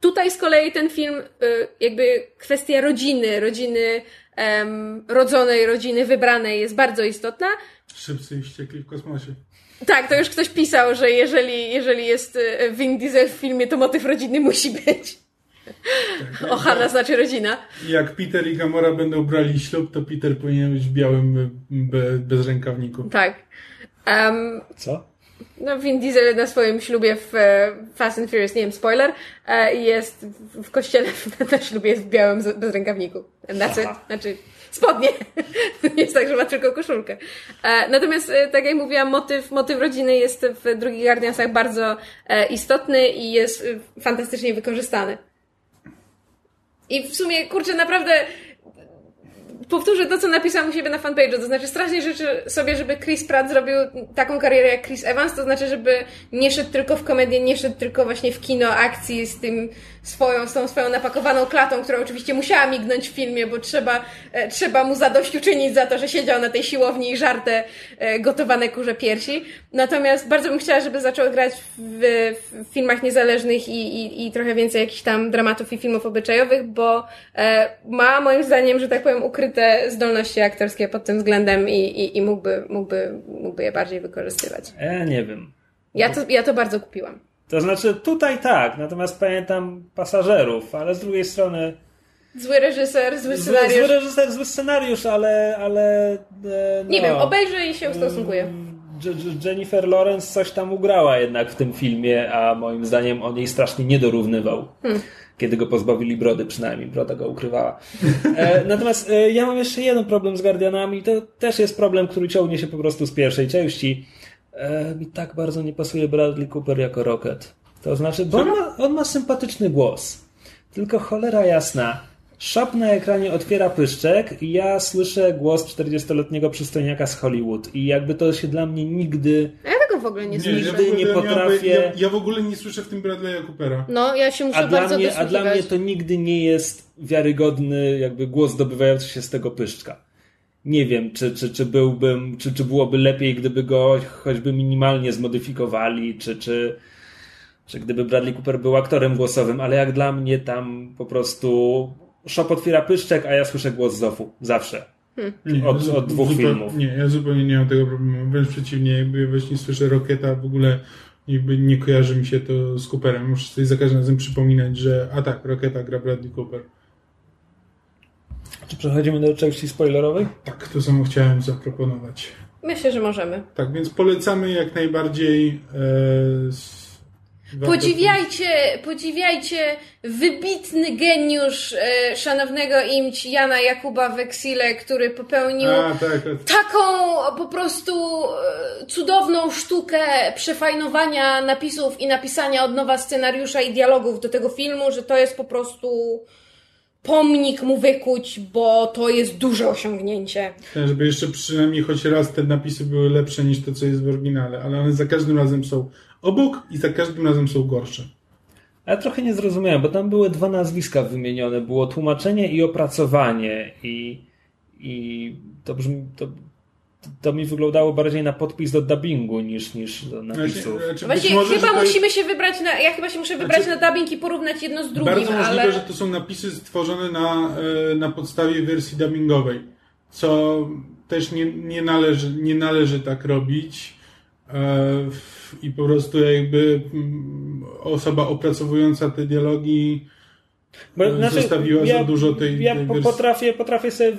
Tutaj z kolei ten film, y, jakby kwestia rodziny, rodziny rodzonej, rodziny wybranej jest bardzo istotna. Szybcy i wściekli w kosmosie. Tak, to już ktoś pisał, że jeżeli, jeżeli jest y, Vin Diesel w filmie, to motyw rodzinny musi być. Ohana znaczy rodzina. Jak Peter i Gamora będą brali ślub, to Peter powinien być w białym be, bez rękawników. Tak. Em, Co? No, Vin Diesel na swoim ślubie w e, Fast and Furious, nie wiem, spoiler, e, jest w, kościele [LAUGHS] na ślubie jest w białym bez rękawniku. That's it. Znaczy, spodnie. [LAUGHS] To nie jest tak, że ma tylko koszulkę. E, natomiast, e, tak jak mówiłam, motyw, motyw rodziny jest w drugich Guardiansach bardzo e, istotny i jest fantastycznie wykorzystany. I w sumie, kurczę, naprawdę powtórzę to, co napisałam u siebie na fanpage'u, to znaczy strasznie życzę sobie, żeby Chris Pratt zrobił taką karierę jak Chris Evans, to znaczy, żeby nie szedł tylko w komedię, nie szedł tylko właśnie w kino akcji z tym swoją, z tą swoją napakowaną klatą, która oczywiście musiała mignąć w filmie, bo trzeba, e, trzeba mu zadośćuczynić za to, że siedział na tej siłowni i żarte e, gotowane kurze piersi. Natomiast bardzo bym chciała, żeby zaczął grać w, w filmach niezależnych i, i, i trochę więcej jakichś tam dramatów i filmów obyczajowych, bo e, ma moim zdaniem, że tak powiem, ukryte zdolności aktorskie pod tym względem i, i, i mógłby, mógłby, mógłby je bardziej wykorzystywać. Ja nie wiem. Ja to, ja to bardzo kupiłam. To znaczy tutaj tak, natomiast pamiętam pasażerów, ale z drugiej strony Zły reżyser, zły zły, scenariusz. zły reżyser, zły scenariusz, ale, ale e, no, Nie wiem, obejrzę i się ustosunkuję. Dż- Jennifer Lawrence coś tam ugrała jednak w tym filmie, a moim zdaniem on jej strasznie nie dorównywał. Hmm. Kiedy go pozbawili brody, przynajmniej broda go ukrywała. E, [LAUGHS] natomiast e, ja mam jeszcze jeden problem z Guardianami. To też jest problem, który ciągnie się po prostu z pierwszej części. E, mi tak bardzo nie pasuje Bradley Cooper jako Rocket. To znaczy, bo on ma, on ma sympatyczny głos. Tylko cholera jasna. Shop na ekranie otwiera pyszczek i ja słyszę głos 40-letniego przystojniaka z Hollywood. I jakby to się dla mnie nigdy... A ja tego w ogóle nie słyszę. Nigdy nie potrafię- Ja, ja w ogóle nie słyszę w tym Bradley'a Coopera. No, ja się muszę A dla, bardzo mnie, a dla mnie to nigdy nie jest wiarygodny jakby głos zdobywający się z tego pyszczka. Nie wiem, czy, czy, czy byłbym, czy, czy byłoby lepiej, gdyby go choćby minimalnie zmodyfikowali, czy, czy, czy gdyby Bradley Cooper był aktorem głosowym, ale jak dla mnie tam po prostu Shop otwiera pyszczek, a ja słyszę głos Zofu. Zawsze. Nie, Od- od dwóch filmów. Nie, ja zupełnie nie mam tego problemu. Wręcz przeciwnie, jakby właśnie słyszę Rocketa, w ogóle jakby nie kojarzy mi się to z Cooperem. Muszę sobie za każdym razem przypominać, że a tak, Rocketa gra Bradley Cooper. Czy przechodzimy do części spoilerowej? Tak, to samo chciałem zaproponować. Myślę, że możemy. Tak, więc polecamy jak najbardziej. E, Podziwiajcie, podziwiajcie wybitny geniusz e, szanownego imć Jana Jakuba Weksile, który popełnił A, tak, tak. taką po prostu e, cudowną sztukę przefajnowania napisów i napisania od nowa scenariusza i dialogów do tego filmu, że to jest po prostu pomnik mu wykuć, bo to jest duże osiągnięcie. Chciałem, żeby jeszcze przynajmniej choć raz te napisy były lepsze niż to, co jest w oryginale, ale one za każdym razem są obok i za każdym razem są gorsze. A Ja trochę nie zrozumiałem, bo tam były dwa nazwiska wymienione. Było tłumaczenie i opracowanie. I, i to brzmi. To, to mi wyglądało bardziej na podpis do dubbingu niż, niż do napisów. Znaczy, znaczy, Właśnie może, chyba to jest- musimy się wybrać na, ja chyba się muszę wybrać Znaczy- na dubbing i porównać jedno z drugim, Bardzo możliwe, ale... że to są napisy stworzone na, e, na podstawie wersji dubbingowej, co też nie, nie, należy, nie należy tak robić. E, I po prostu jakby mm, osoba opracowująca te dialogi Bo, e, zostawiła za dużo tej, Ja tej potrafię, potrafię sobie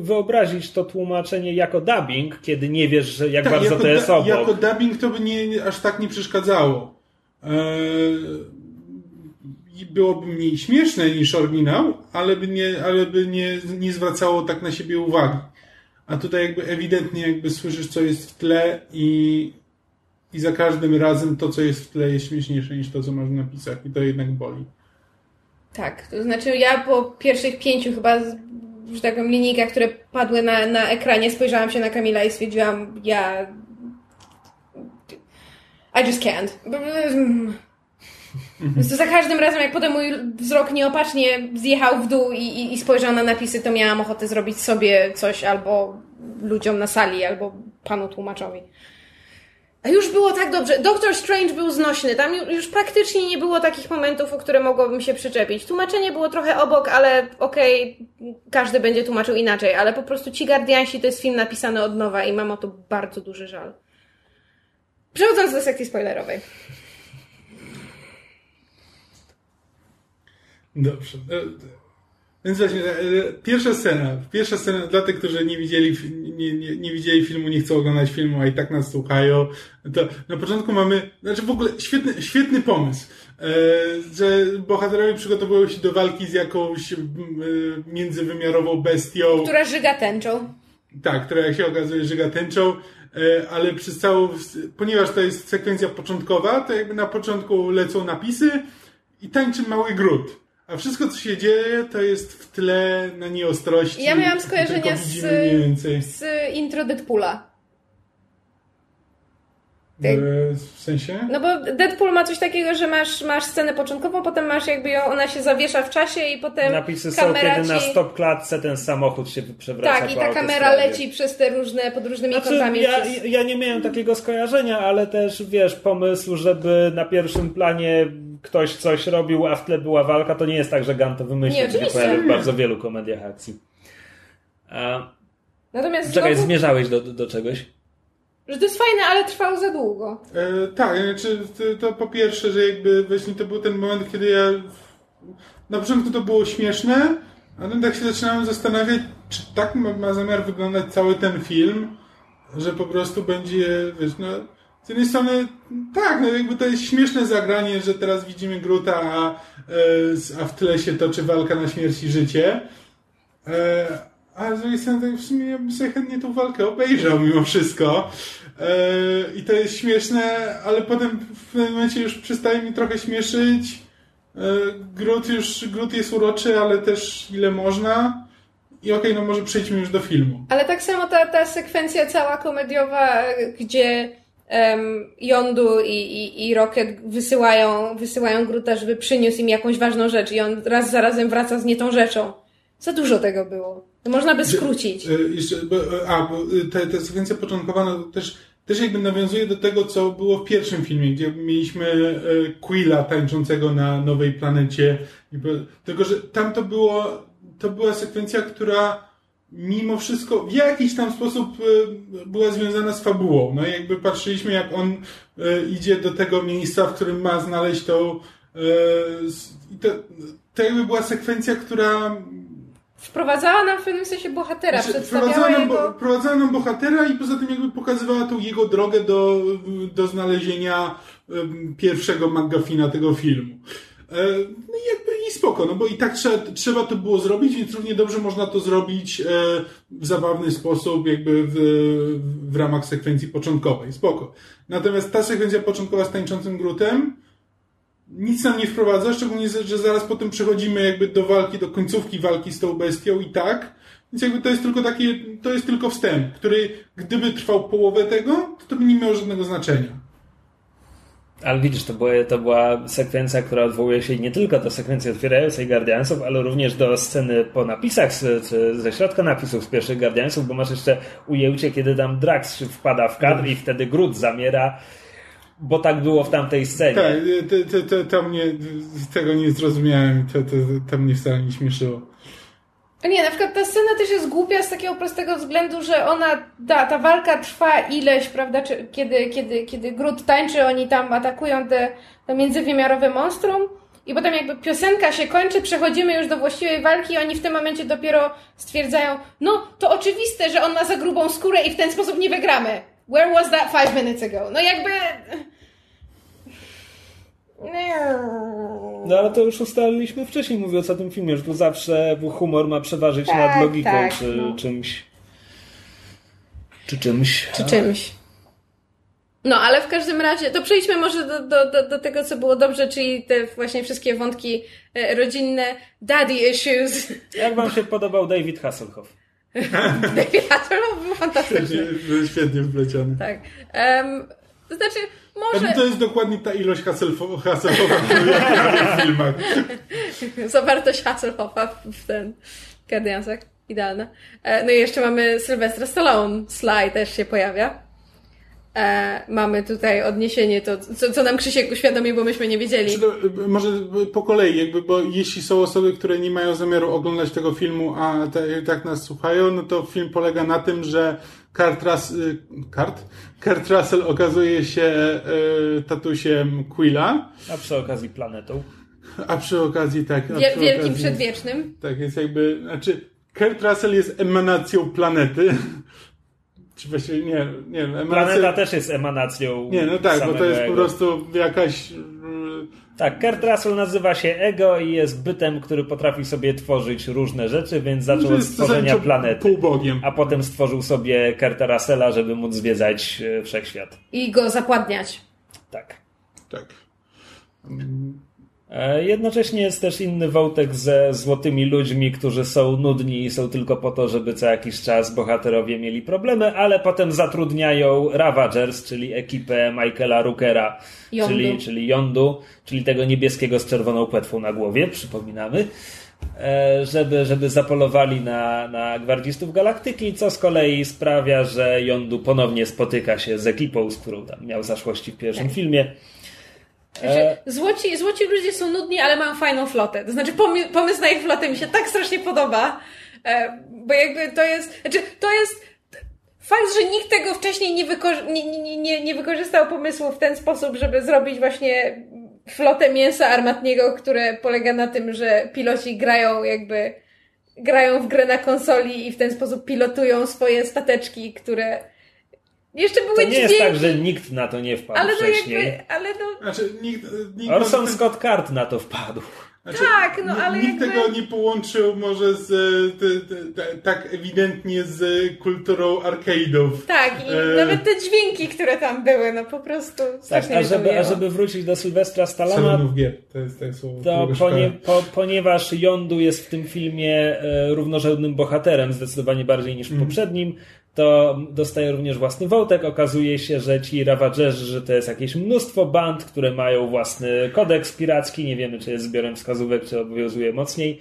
wyobrazić to tłumaczenie jako dubbing, kiedy nie wiesz, jak Tak, bardzo jako, to jest da- obok. jako dubbing to by nie, aż tak nie przeszkadzało. Eee, byłoby mniej śmieszne niż oryginał, ale by, nie, ale by nie, nie zwracało tak na siebie uwagi. A tutaj jakby ewidentnie jakby słyszysz, co jest w tle i, i za każdym razem to, co jest w tle jest śmieszniejsze niż to, co masz w napisach i to jednak boli. Tak, to znaczy ja po pierwszych pięciu chyba, że tak powiem, linijkach, które padły na, na ekranie, spojrzałam się na Kamila i stwierdziłam, ja... I just can't. To [LAUGHS] za każdym razem, jak potem mój wzrok nieopatrznie zjechał w dół i, i, i spojrzał na napisy, to miałam ochotę zrobić sobie coś albo ludziom na sali, albo panu tłumaczowi. A już było tak dobrze. Doctor Strange był znośny. Tam ju- już praktycznie nie było takich momentów, o które mogłabym się przyczepić. Tłumaczenie było trochę obok, ale okej, każdy będzie tłumaczył inaczej, ale po prostu Ci Guardiansi to jest film napisany od nowa i mam o to bardzo duży żal. Przechodząc do sekcji spoilerowej. Dobrze. Więc właśnie, e, pierwsza scena. Pierwsza scena dla tych, którzy nie widzieli, nie, nie, nie widzieli filmu, nie chcą oglądać filmu, a i tak nas słuchają. To na początku mamy, znaczy w ogóle świetny, świetny pomysł, e, że bohaterowie przygotowują się do walki z jakąś e, międzywymiarową bestią. Która żyga tęczą. Tak, która jak się okazuje żyga tęczą, e, ale przez całą, ponieważ to jest sekwencja początkowa, to jakby na początku lecą napisy i tańczy mały gród. A wszystko, co się dzieje, to jest w tle na nieostrości. Ja miałam skojarzenia z-. Z intro Deadpoola. W sensie? No bo Deadpool ma coś takiego, że masz, masz scenę początkową, potem masz jakby ją, ona się zawiesza w czasie i potem Napisy są, kamera kiedy na ci... stop klatce ten samochód się przewraca Tak, i ta kamera leci przez te różne, pod różnymi Znaczy, kątami. ja, przez... ja nie miałem takiego skojarzenia, ale też wiesz, pomysł, żeby na pierwszym planie ktoś coś robił, a w tle była walka, to nie jest tak, że Gun to wymyślił, Nie, się oczywiście. pojawia w bardzo wielu komediach akcji. A, Natomiast czekaj, znowu, zmierzałeś do, do, do czegoś? Że to jest fajne, ale trwało za długo. E, tak, znaczy to, po pierwsze, że jakby właśnie to był ten moment, kiedy ja na początku to było śmieszne, a potem tak się zaczynałem zastanawiać, czy tak ma, ma zamiar wyglądać cały ten film, że po prostu będzie, wiesz, no z jednej strony tak, no jakby to jest śmieszne zagranie, że teraz widzimy Gruta, a, e, a w tle się toczy walka na śmierć i życie. E, a z drugiej strony w sumie ja bym sobie chętnie tą walkę obejrzał mimo wszystko. E, I to jest śmieszne, ale potem w pewnym momencie już przestaje mi trochę śmieszyć. E, Grut już, Grut jest uroczy, ale też ile można. I okej, no może przejdźmy już do filmu. Ale tak samo ta, ta sekwencja cała komediowa, gdzie Yondu i, i, i Rocket wysyłają, wysyłają Gruta, żeby przyniósł im jakąś ważną rzecz i on raz za razem wraca z nie tą rzeczą. Za dużo tego było. To można by skrócić. E, Jeszcze, a, bo ta, ta sekwencja początkowa no, też, też jakby nawiązuje do tego, co było w pierwszym filmie, gdzie mieliśmy e, Quilla tańczącego na nowej planecie. Tylko, że tam to było, to była sekwencja, która mimo wszystko w jakiś tam sposób e, była związana z fabułą. No i jakby patrzyliśmy, jak on e, idzie do tego miejsca, w którym ma znaleźć tą. to, to jakby była sekwencja, która Wprowadzała nam w pewnym sensie bohatera, znaczy, przedstawiała wprowadzała, nam, jego... wprowadzała nam bohatera i poza tym jakby pokazywała tą jego drogę do, do znalezienia em, pierwszego McGuffina tego filmu. E, No i jakby i spoko, no bo i tak trzeba, trzeba to było zrobić, więc równie dobrze można to zrobić e, w zabawny sposób, jakby w, w ramach sekwencji początkowej. Spoko. Natomiast ta sekwencja początkowa z tańczącym grutem nic nam nie wprowadza, szczególnie, że zaraz potem przechodzimy jakby do walki, do końcówki walki z tą bestią i tak. Więc jakby to jest tylko takie, to jest tylko wstęp, który gdyby trwał połowę tego, to, to by nie miało żadnego znaczenia. Ale widzisz, to była, to była sekwencja, która odwołuje się nie tylko do sekwencji otwierającej Guardiansów, ale również do sceny po napisach, czy ze środka napisów z pierwszych Guardiansów, bo masz jeszcze ujęcie, kiedy tam Drax wpada w kadr i wtedy Groot zamiera, bo tak było w tamtej scenie. Tak, to, to, to, to mnie, tego nie zrozumiałem, to, to, to mnie wcale nie śmieszyło. Nie, na przykład ta scena też jest głupia z takiego prostego względu, że ona, ta, ta walka trwa ileś, prawda, czy, kiedy, kiedy, kiedy Groot tańczy, oni tam atakują te, to międzywymiarowe monstrum i potem jakby piosenka się kończy, przechodzimy już do właściwej walki i oni w tym momencie dopiero stwierdzają, no to oczywiste, że on ma za grubą skórę i w ten sposób nie wygramy. Where was that five minutes ago? No jakby... No ale to już ustaliliśmy wcześniej, mówiąc o tym filmie, że tu zawsze humor ma przeważyć Tak, nad logiką tak, czy no. czymś. Czy czymś. Czy czymś. No, ale w każdym razie, to przejdźmy może do, do, do, do tego, co było dobrze, czyli te właśnie wszystkie wątki e, rodzinne, daddy issues. Jak wam się [LAUGHS] podobał David Hasselhoff? [LAUGHS] Hasselhoff był fantastyczny. Świetnie, świetnie wpleciony. Tak. Em, to znaczy, może... To jest dokładnie ta ilość Hasselho- Hasselhoffa, robię w filmach. [LAUGHS] Zawartość Hasselhoffa w, w ten Guardiansach. Idealna. E, no i jeszcze mamy Sylwestra Stallone. Sly też się pojawia. E, mamy tutaj odniesienie, to co, co nam Krzysiek uświadomił, bo myśmy nie wiedzieli. To, y, może po kolei, jakby, bo jeśli są osoby, które nie mają zamiaru oglądać tego filmu, a te, tak nas słuchają, no to film polega na tym, że Kurt, Rus, y, Kurt? Kurt Russell okazuje się y, tatusiem Quilla, A przy okazji planetą. a przy okazji tak... przy wielkim okazji, przedwiecznym. Tak, jest jakby, znaczy Kurt Russell jest emanacją planety. Czy właściwie, nie, nie wiem, emanacja... Planeta też jest emanacją. Nie, no tak, bo to jest po ego. prostu jakaś... Tak, Kurt Russell nazywa się Ego i jest bytem, który potrafi sobie tworzyć różne rzeczy, więc zaczął że od stworzenia planety. Półbogiem. A potem stworzył sobie Kurta Russella, żeby móc zwiedzać e, wszechświat. I go zapładniać. Tak. Tak. E, Jednocześnie jest też inny wątek ze złotymi ludźmi, którzy są nudni i są tylko po to, żeby co jakiś czas bohaterowie mieli problemy, ale potem zatrudniają Ravagers, czyli ekipę Michaela Rookera, Yondu. czyli, czyli Yondu, czyli tego niebieskiego z czerwoną płetwą na głowie, przypominamy, e, żeby, żeby zapolowali na, na gwardzistów Galaktyki, co z kolei sprawia, że Yondu ponownie spotyka się z ekipą, z którą tam miał zaszłości w pierwszym filmie. Znaczy, złoci, złoci ludzie są nudni, ale mają fajną flotę. To znaczy, pomy- pomysł na ich flotę mi się tak strasznie podoba, e, bo jakby to jest, znaczy, to jest fakt, że nikt tego wcześniej nie, nie, nie, nie, nie wykorzystał pomysłu w ten sposób, żeby zrobić właśnie flotę mięsa armatniego, które polega na tym, że piloci grają jakby, grają w grę na konsoli i w ten sposób pilotują swoje stateczki, które jeszcze były To nie jest dźwięki, tak, że nikt na to nie wpadł ale no wcześniej. jakby, ale no, Znaczy, nikt, nikt Orson może- Scott Card na to wpadł. Znaczy, Tak, no ale Nikt jakby- tego nie połączył może z, e, te, te, te, tak ewidentnie z kulturą arcade'ów. Tak, i E, nawet te dźwięki, które tam były, no po prostu Tak, a żeby, a żeby wrócić do Sylwestra Stallona, to jest tak słowo. to ponie, po, ponieważ Yondu jest w tym filmie e, równorzędnym bohaterem, zdecydowanie bardziej niż w Mhm. poprzednim, to dostaje również własny wątek. Okazuje się, że ci Ravagerzy, że to jest jakieś mnóstwo band, które mają własny kodeks piracki. Nie wiemy, czy jest zbiorem wskazówek, czy obowiązuje mocniej.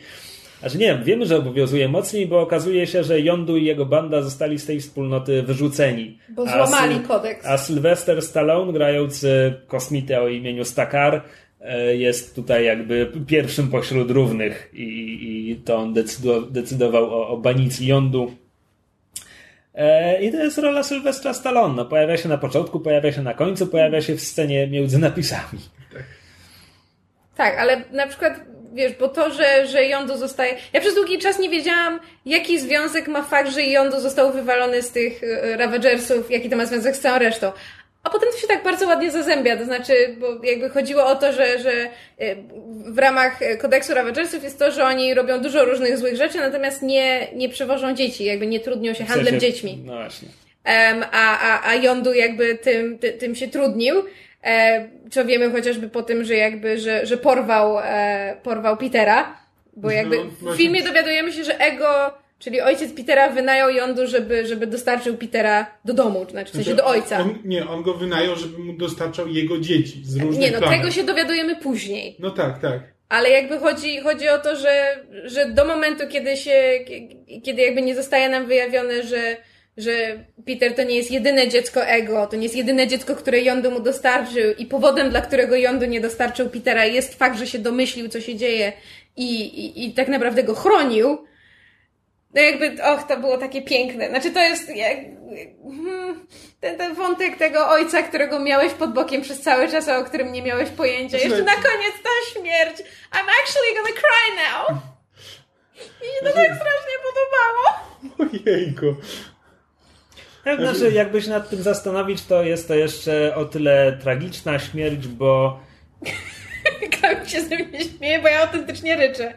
Znaczy nie wiem, wiemy, że obowiązuje mocniej, bo okazuje się, że Yondu i jego banda zostali z tej wspólnoty wyrzuceni. Bo A złamali Syl- kodeks. A Sylvester Stallone, grający kosmitę o imieniu Stakar, e, jest tutaj jakby pierwszym pośród równych i, i to on decydo, decydował o, o banicji Yondu. E, I to jest rola Sylwestra Stallone. No, pojawia się na początku, pojawia się na końcu, pojawia się w scenie między napisami. Tak, ale na przykład, wiesz, bo to, że, że Jondo zostaje... Ja przez długi czas nie wiedziałam, jaki związek ma fakt, że Jondo został wywalony z tych e, Ravagersów, jaki to ma związek z całą resztą. A potem to się tak bardzo ładnie zazębia, to znaczy, bo jakby chodziło o to, że, że e, w ramach e, kodeksu Ravagersów jest to, że oni robią dużo różnych złych rzeczy, natomiast nie, nie przewożą dzieci, jakby nie trudnią się W handlem sensie- dziećmi. No właśnie. Em, a, a, a Yondu jakby tym, ty, tym się trudnił. E, co wiemy chociażby po tym, że jakby, że, że porwał, e, porwał Petera. Bo No, jakby w właśnie- filmie dowiadujemy się, że Ego, czyli ojciec Petera wynajął Yondu, żeby, żeby dostarczył Petera do domu, znaczy w sensie do ojca. On, nie, on go wynajął, żeby mu dostarczał jego dzieci z różnych Nie no, planet. tego się dowiadujemy później. No tak, tak. Ale jakby chodzi, chodzi o to, że, że do momentu, kiedy się, kiedy jakby nie zostaje nam wyjawione, że, że Peter to nie jest jedyne dziecko Ego, to nie jest jedyne dziecko, które Yondu mu dostarczył i powodem, dla którego Yondu nie dostarczył Petera jest fakt, że się domyślił, co się dzieje i, i, i tak naprawdę go chronił, no jakby, och, to było takie piękne. Znaczy to jest jak, hmm, ten, ten wątek tego ojca, którego miałeś pod bokiem przez cały czas, a o którym nie miałeś pojęcia. Jeszcze na koniec ta śmierć. I'm actually gonna cry now. Mi się to tak strasznie podobało. Ojejku. Znaczy, jakby się nad tym zastanowić, to jest to jeszcze o tyle tragiczna śmierć, bo [LAUGHS] Kamil się ze mnie śmieje, bo ja autentycznie ryczę.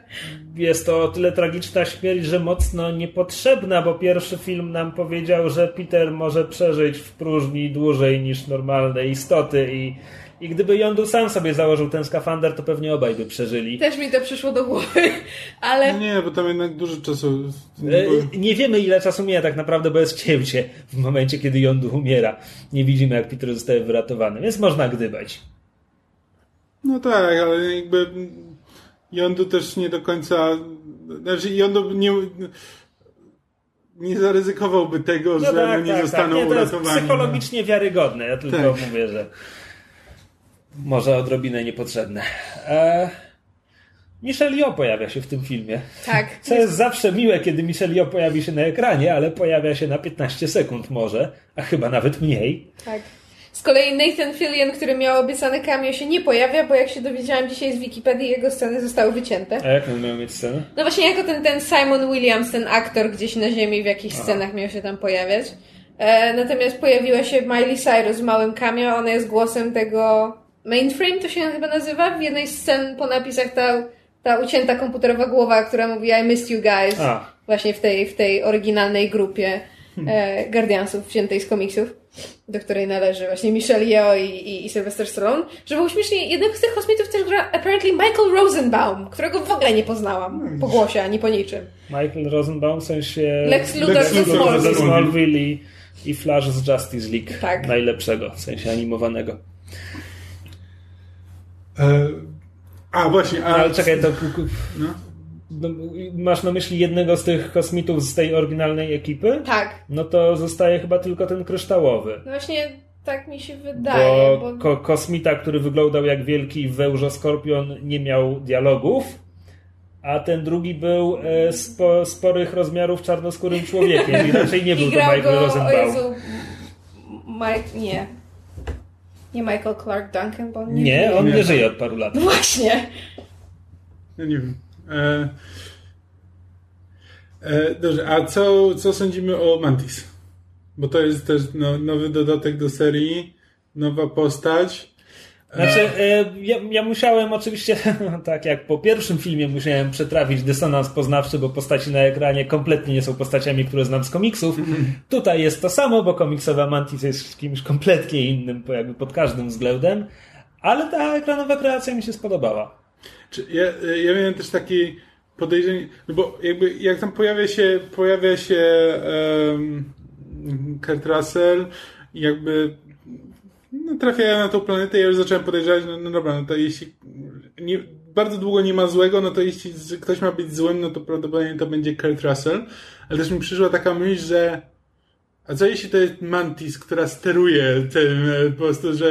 Jest to o tyle tragiczna śmierć, że mocno niepotrzebna, bo pierwszy film nam powiedział, że Peter może przeżyć w próżni dłużej niż normalne istoty i, i gdyby Yondu sam sobie założył ten skafander, to pewnie obaj by przeżyli. Też mi to przyszło do głowy, [LAUGHS] ale... Nie, bo tam jednak dużo czasu... E, Nie wiemy ile czasu mija tak naprawdę, bo jest cięcie w momencie, kiedy Yondu umiera. Nie widzimy, jak Peter zostaje wyratowany, więc można gdybać. No tak, ale jakby Yondu też nie do końca... Znaczy Yondu nie... Nie zaryzykowałby tego, że no nie zostaną Nie, to jest uratowani. psychologicznie wiarygodne. Ja tylko Tak. mówię, że może odrobinę niepotrzebne. E... Michelle Yeoh pojawia się w tym filmie. Tak. [LAUGHS] Co jest zawsze miłe, kiedy Michelle Yeoh pojawi się na ekranie, ale pojawia się na 15 sekund może, a chyba nawet mniej. Tak. Z kolei Nathan Fillion, który miał obiecane cameo, się nie pojawia, bo jak się dowiedziałam dzisiaj z Wikipedii, jego sceny zostały wycięte. A jak on miał mieć scenę? No właśnie jako ten, ten Simon Williams, ten aktor gdzieś na ziemi w jakichś scenach miał się tam pojawiać. E, natomiast pojawiła się Miley Cyrus w małym cameo, ona jest głosem tego Mainframe, to się chyba nazywa, w jednej z scen po napisach ta, ta ucięta komputerowa głowa, która mówi I missed you guys. A. Właśnie w tej, w tej oryginalnej grupie e, Guardiansów wziętej z komiksów, do której należy właśnie Michelle Yeoh i, i, i Sylvester Stallone. Że było śmiesznie, jednego z tych kosmitów też gra apparently Michael Rosenbaum, którego w ogóle nie poznałam po głosie ani po niczym. Michael Rosenbaum, w sensie... Lex Luthor Lex ze Smallville. ze Smallville i, i Flash z Justice League. Tak. Najlepszego, w sensie animowanego. E, A, właśnie, a... Ale czekaj, to... No. No, masz na myśli jednego z tych kosmitów z tej oryginalnej ekipy? Tak. No to zostaje chyba tylko ten kryształowy. No właśnie tak mi się wydaje, Bo bo... ko kosmita, który wyglądał jak wielki wełżoskorpion, nie miał dialogów, a ten drugi był e, spo, sporych rozmiarów czarnoskórym człowiekiem i raczej nie [LAUGHS] był to Michael go, o Rosenbaum. Jezu, Mike, nie. Nie Michael Clark Duncan, bo on nie Nie, żyje. on Nie. nie żyje od paru lat. No właśnie. Ja nie wiem. E, e, dobrze, a co, co sądzimy o Mantis? Bo to jest też no, nowy dodatek do serii, nowa postać. Znaczy, e, ja, ja musiałem oczywiście, [LAUGHS] tak jak po pierwszym filmie, musiałem przetrawić dysonans poznawczy, bo postaci na ekranie kompletnie nie są postaciami, które znam z komiksów. [LAUGHS] Tutaj jest to samo, bo komiksowa Mantis jest kimś kompletnie innym, jakby pod każdym względem, ale ta ekranowa kreacja mi się spodobała. Czy ja, ja miałem też takie podejrzenie, no bo jakby jak tam pojawia się, pojawia się um, Kurt Russell jakby no, trafiają na tą planetę, ja już zacząłem podejrzewać, no, no dobra, no to jeśli nie, bardzo długo nie ma złego, no to jeśli ktoś ma być złym, no to prawdopodobnie to będzie Kurt Russell, ale też mi przyszła taka myśl, że a co jeśli to jest Mantis, która steruje tym, e, po prostu, że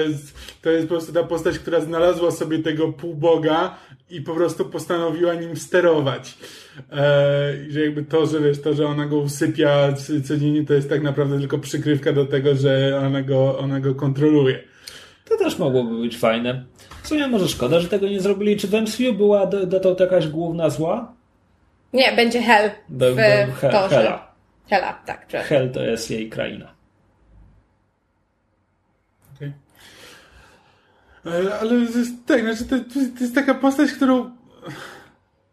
to jest po prostu ta postać, która znalazła sobie tego półboga i po prostu postanowiła nim sterować. E, I że jakby to, że wiesz, to, że ona go usypia codziennie, to jest tak naprawdę tylko przykrywka do tego, że ona go, ona go kontroluje. To też mogłoby być fajne. W sumie może szkoda, że tego nie zrobili. Czy w MCU była do- dotąd jakaś główna zła? Nie, będzie Hell w, Był- był w He- Torze. Hela. Hela, tak. przepraszam. Hel to jest jej kraina. Okej. E, Ale to jest, tak, znaczy to, to jest taka postać, którą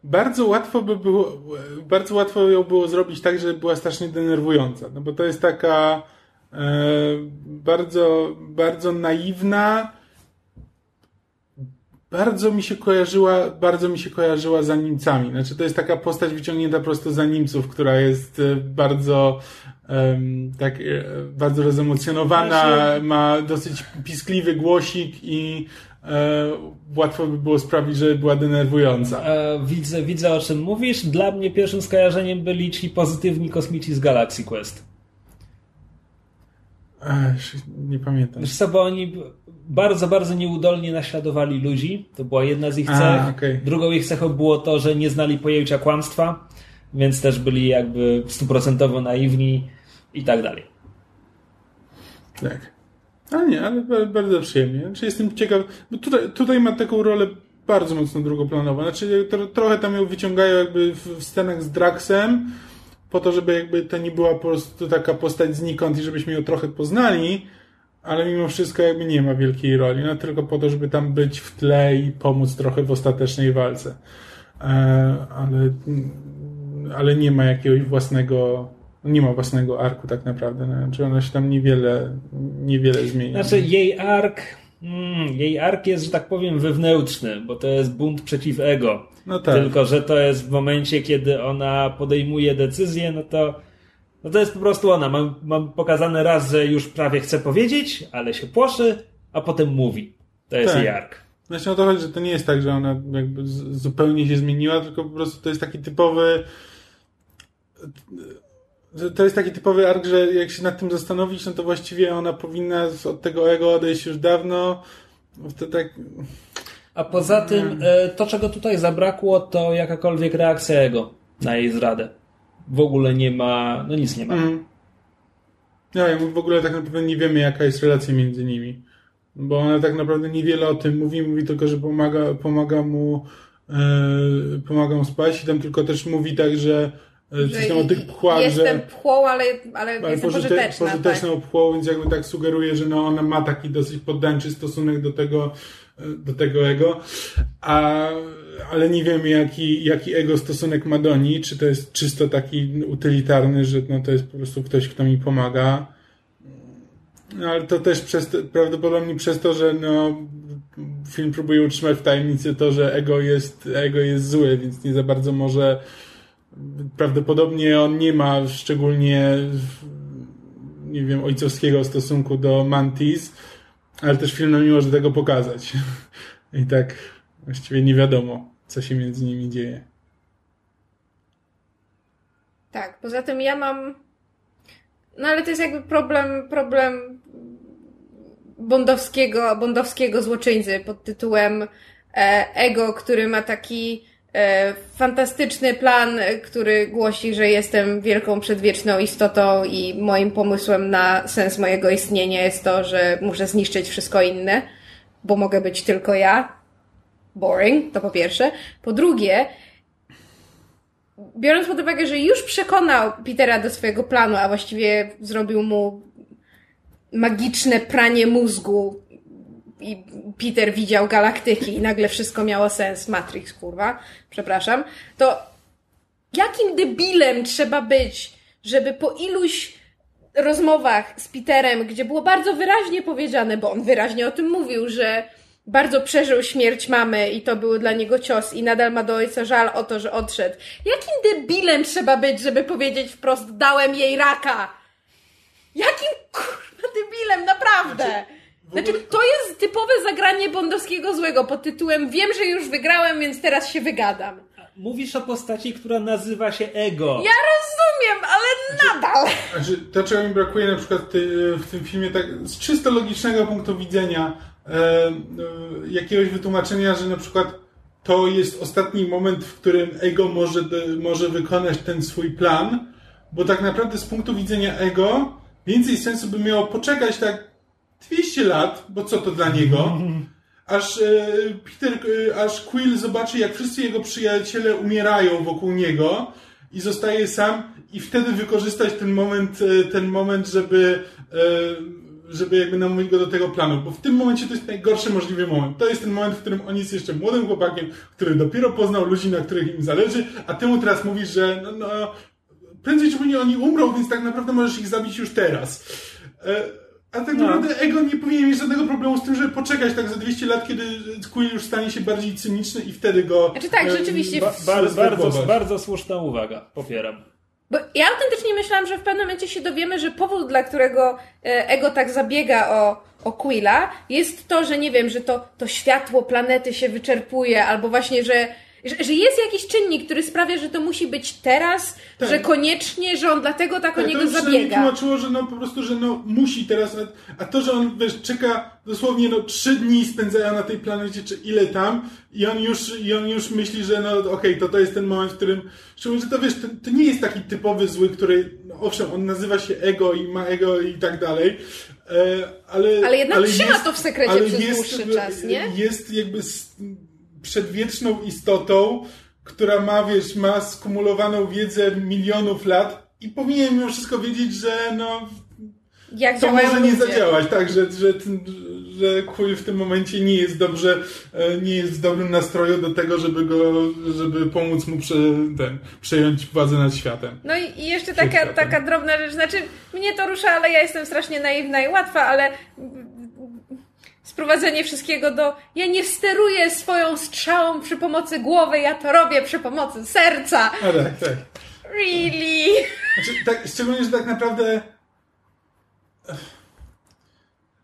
bardzo łatwo by było, bardzo łatwo ją było zrobić tak, żeby była strasznie denerwująca. No bo to jest taka e, bardzo, bardzo naiwna, bardzo mi się kojarzyła, bardzo mi się kojarzyła za Niemcami. Znaczy to jest taka postać wyciągnięta prosto za Niemców, która jest e, bardzo em, tak, e, bardzo rozemocjonowana, Właśnie- ma dosyć piskliwy głosik i e, łatwo by było sprawić, że była denerwująca. E, widzę, widzę o czym mówisz. Dla mnie pierwszym skojarzeniem byli ci pozytywni kosmici z Galaxy Quest. Ech, nie pamiętam. Wiesz co, bo oni bardzo, bardzo nieudolnie naśladowali ludzi. To była jedna z ich A, cech. okej. Drugą ich cechą było to, że nie znali pojęcia kłamstwa. więc też byli jakby stuprocentowo naiwni i tak dalej. Tak. A nie, ale bardzo przyjemnie. Znaczy jestem ciekaw, bo tutaj, tutaj ma taką rolę bardzo mocno drugoplanową. Znaczy to, trochę tam ją wyciągają jakby w, w scenach z Draxem, po to, żeby jakby to nie była po prostu taka postać znikąd i żebyśmy ją trochę poznali, ale mimo wszystko jakby nie ma wielkiej roli, no tylko po to, żeby tam być w tle i pomóc trochę w ostatecznej walce. E, ale, ale nie ma jakiegoś własnego nie ma własnego arku tak naprawdę. No. Znaczy ona się tam niewiele, niewiele zmienia. Znaczy jej ark mm, jej ark jest, że tak powiem, wewnętrzny, bo to jest bunt przeciw ego. No tak. Tylko, że to jest w momencie, kiedy ona podejmuje decyzję, no to no to jest po prostu ona. Mam, mam pokazane raz, że już prawie chce powiedzieć, ale się płoszy, a potem mówi. To jest tak. jej ark. Znaczy o to chodzi, że to nie jest tak, że ona jakby zupełnie się zmieniła, tylko po prostu to jest taki typowy to jest taki typowy ark, że jak się nad tym zastanowić, no to właściwie ona powinna od tego ego odejść już dawno. To tak... A poza tym, e, to czego tutaj zabrakło, to jakakolwiek reakcja ego na jej zradę. W ogóle nie ma, no nic nie ma. Mm. No, w ogóle tak naprawdę nie wiemy, jaka jest relacja między nimi. Bo ona tak naprawdę niewiele o tym mówi, mówi tylko, że pomaga, pomaga mu, yy, pomaga mu spać i tam tylko też mówi tak, że Coś o tych pchłach, jestem że, pchłą, ale, ale, ale jestem pożyte, pożyteczna. Pożyteczną tak. pchłą, więc jakby tak sugeruje, że no ona ma taki dosyć poddańczy stosunek do tego, do tego ego, a, ale nie wiemy jaki, jaki ego stosunek ma do niej, czy to jest czysto taki utylitarny, że no to jest po prostu ktoś, kto mi pomaga. No, ale to też przez, prawdopodobnie przez to, że no, film próbuje utrzymać w tajemnicy to, że ego jest, ego jest zły, więc nie za bardzo może prawdopodobnie on nie ma szczególnie nie wiem, ojcowskiego stosunku do Mantis, ale też film nam nie może tego pokazać. [LAUGHS] I tak właściwie nie wiadomo, co się między nimi dzieje. Tak, poza tym ja mam no ale to jest jakby problem, problem bondowskiego, bondowskiego złoczyńcy pod tytułem e, Ego, który ma taki E, fantastyczny plan, który głosi, że jestem wielką przedwieczną istotą i moim pomysłem na sens mojego istnienia jest to, że muszę zniszczyć wszystko inne, bo mogę być tylko ja. Boring, to po pierwsze. Po drugie, biorąc pod uwagę, że już przekonał Petera do swojego planu, a właściwie zrobił mu magiczne pranie mózgu i Peter widział galaktyki i nagle wszystko miało sens. Matrix, kurwa. Przepraszam. To jakim debilem trzeba być, żeby po iluś rozmowach z Peterem, gdzie było bardzo wyraźnie powiedziane, bo on wyraźnie o tym mówił, że bardzo przeżył śmierć mamy i to był dla niego cios i nadal ma do ojca żal o to, że odszedł. Jakim debilem trzeba być, żeby powiedzieć wprost, dałem jej raka? Jakim kurwa debilem, naprawdę? Znaczy... Znaczy, to jest typowe zagranie bondowskiego złego pod tytułem wiem, że już wygrałem, więc teraz się wygadam. Mówisz o postaci, która nazywa się Ego. Ja rozumiem, ale nadal. Znaczy, to czego mi brakuje na przykład w tym filmie, tak z czysto logicznego punktu widzenia, jakiegoś wytłumaczenia, że na przykład to jest ostatni moment, w którym Ego może, może wykonać ten swój plan, bo tak naprawdę z punktu widzenia Ego więcej sensu by miało poczekać tak 200 lat, bo co to dla niego, [LAUGHS] aż e, Peter, e, aż Quill zobaczy, jak wszyscy jego przyjaciele umierają wokół niego i zostaje sam i wtedy wykorzystać ten moment, e, ten moment, żeby żeby jakby namówić go do tego planu, bo w tym momencie to jest najgorszy możliwy moment. To jest ten moment, w którym on jest jeszcze młodym chłopakiem, który dopiero poznał ludzi, na których im zależy, a ty mu teraz mówisz, że no, no prędzej czy później oni umrą, więc tak naprawdę możesz ich zabić już teraz. A tak no. naprawdę no. Ego nie powinien mieć żadnego problemu z tym, żeby poczekać tak za 200 lat, kiedy Quill już stanie się bardziej cyniczny i wtedy go... Znaczy tak, rzeczywiście... Ba bardzo, bardzo, bardzo słuszna uwaga, popieram. Bo ja autentycznie myślałam, że w pewnym momencie się dowiemy, że powód, dla którego e, Ego tak zabiega o, o Quilla, jest to, że nie wiem, że to, to światło planety się wyczerpuje, albo właśnie, że że, że jest jakiś czynnik, który sprawia, że to musi być teraz, Tak. że koniecznie, że on dlatego tak o Tak, niego to przynajmniej zabiega. tłumaczyło, że no po prostu, że no musi teraz, a to, że on wiesz, czeka dosłownie no trzy dni spędzają na tej planecie, czy ile tam i on już, i on już myśli, że no okej, to to jest ten moment, w którym, szczególnie, że to wiesz, to, to nie jest taki typowy zły, który, no, owszem, on nazywa się ego i ma ego i tak dalej, e, ale... Ale jednak trzyma to w sekrecie ale przez dłuższy czas, nie? Jest jakby przedwieczną istotą, która ma, wiesz, ma skumulowaną wiedzę milionów lat i powinien mimo wszystko wiedzieć, że no, Jak to może nie ludzie. zadziałać, tak, że, że, że Quill w tym momencie nie jest dobrze, e, nie jest w dobrym nastroju do tego, żeby go, żeby pomóc mu prze, ten, przejąć władzę nad światem. No i jeszcze taka, taka drobna rzecz, znaczy mnie to rusza, ale ja jestem strasznie naiwna i łatwa, ale sprowadzenie wszystkiego do ja nie steruję swoją strzałą przy pomocy głowy, ja to robię przy pomocy serca. A tak, tak. Really? Znaczy, tak, szczególnie, że tak naprawdę.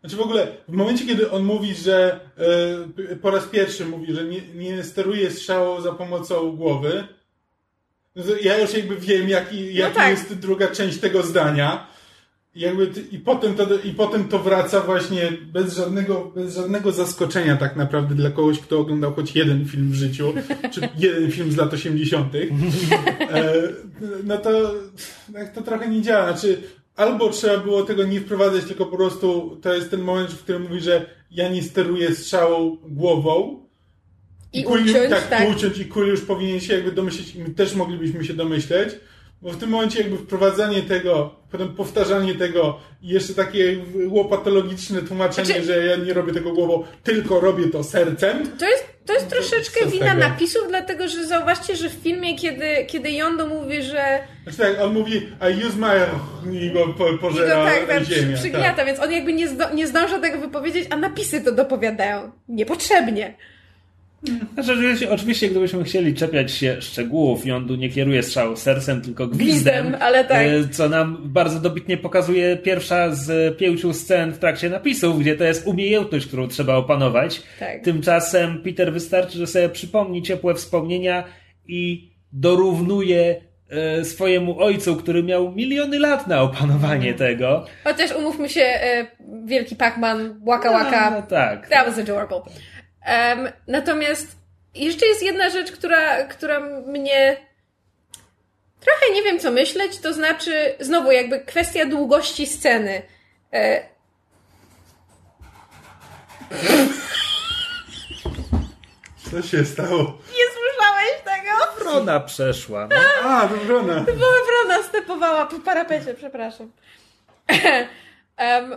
Znaczy w ogóle, w momencie, kiedy on mówi, że e, po raz pierwszy mówi, że nie, nie steruje strzałą za pomocą głowy, no to ja już jakby wiem, jaki, jaka tak. jest druga część tego zdania. I, jakby, i, potem to, I potem to wraca właśnie bez żadnego, bez żadnego zaskoczenia tak naprawdę dla kogoś, kto oglądał choć jeden film w życiu, czy [LAUGHS] jeden film z lat 80. E, no to tak to trochę nie działa. Znaczy, albo trzeba było tego nie wprowadzać, tylko po prostu to jest ten moment, w którym mówi, że ja nie steruję strzałą głową. I Kul- uciąć, tak, tak. i uciąć i kul już powinien się jakby domyśleć i my też moglibyśmy się domyśleć, bo w tym momencie jakby wprowadzanie tego, potem powtarzanie tego i jeszcze takie łopatologiczne tłumaczenie, Znaczy- że ja nie robię tego głową, tylko robię to sercem. To jest, to jest troszeczkę z wina tego? napisów, dlatego że zauważcie, że w filmie, kiedy, kiedy Yondo mówi, że Znaczy tak, on mówi I use my... i go po, i go pożera tak, tak ziemia. przy, przygniata, więc on jakby nie, zdo, nie tego wypowiedzieć, a napisy to dopowiadają. Niepotrzebnie. Znaczy, oczywiście, gdybyśmy chcieli czepiać się szczegółów, Jądu nie kieruje strzału sercem, tylko gwizdem. Gwizdem, ale tak. e, Co nam bardzo dobitnie pokazuje pierwsza z pięciu scen w trakcie napisów, gdzie to jest umiejętność, którą trzeba opanować. Tak. Tymczasem Peter wystarczy, że sobie przypomni ciepłe wspomnienia i dorównuje e, swojemu ojcu, który miał miliony lat na opanowanie Mhm. tego. Chociaż umówmy się, e, wielki Pac-Man, Waka Waka, No, no tak. That was adorable. Em, natomiast jeszcze jest jedna rzecz, która, która mnie trochę nie wiem co myśleć, to znaczy znowu jakby kwestia długości sceny. E, Co się stało? nie słyszałeś tego? Wrona przeszła. No. A, Wrona. Była wrona stepowała po parapecie, przepraszam. Em,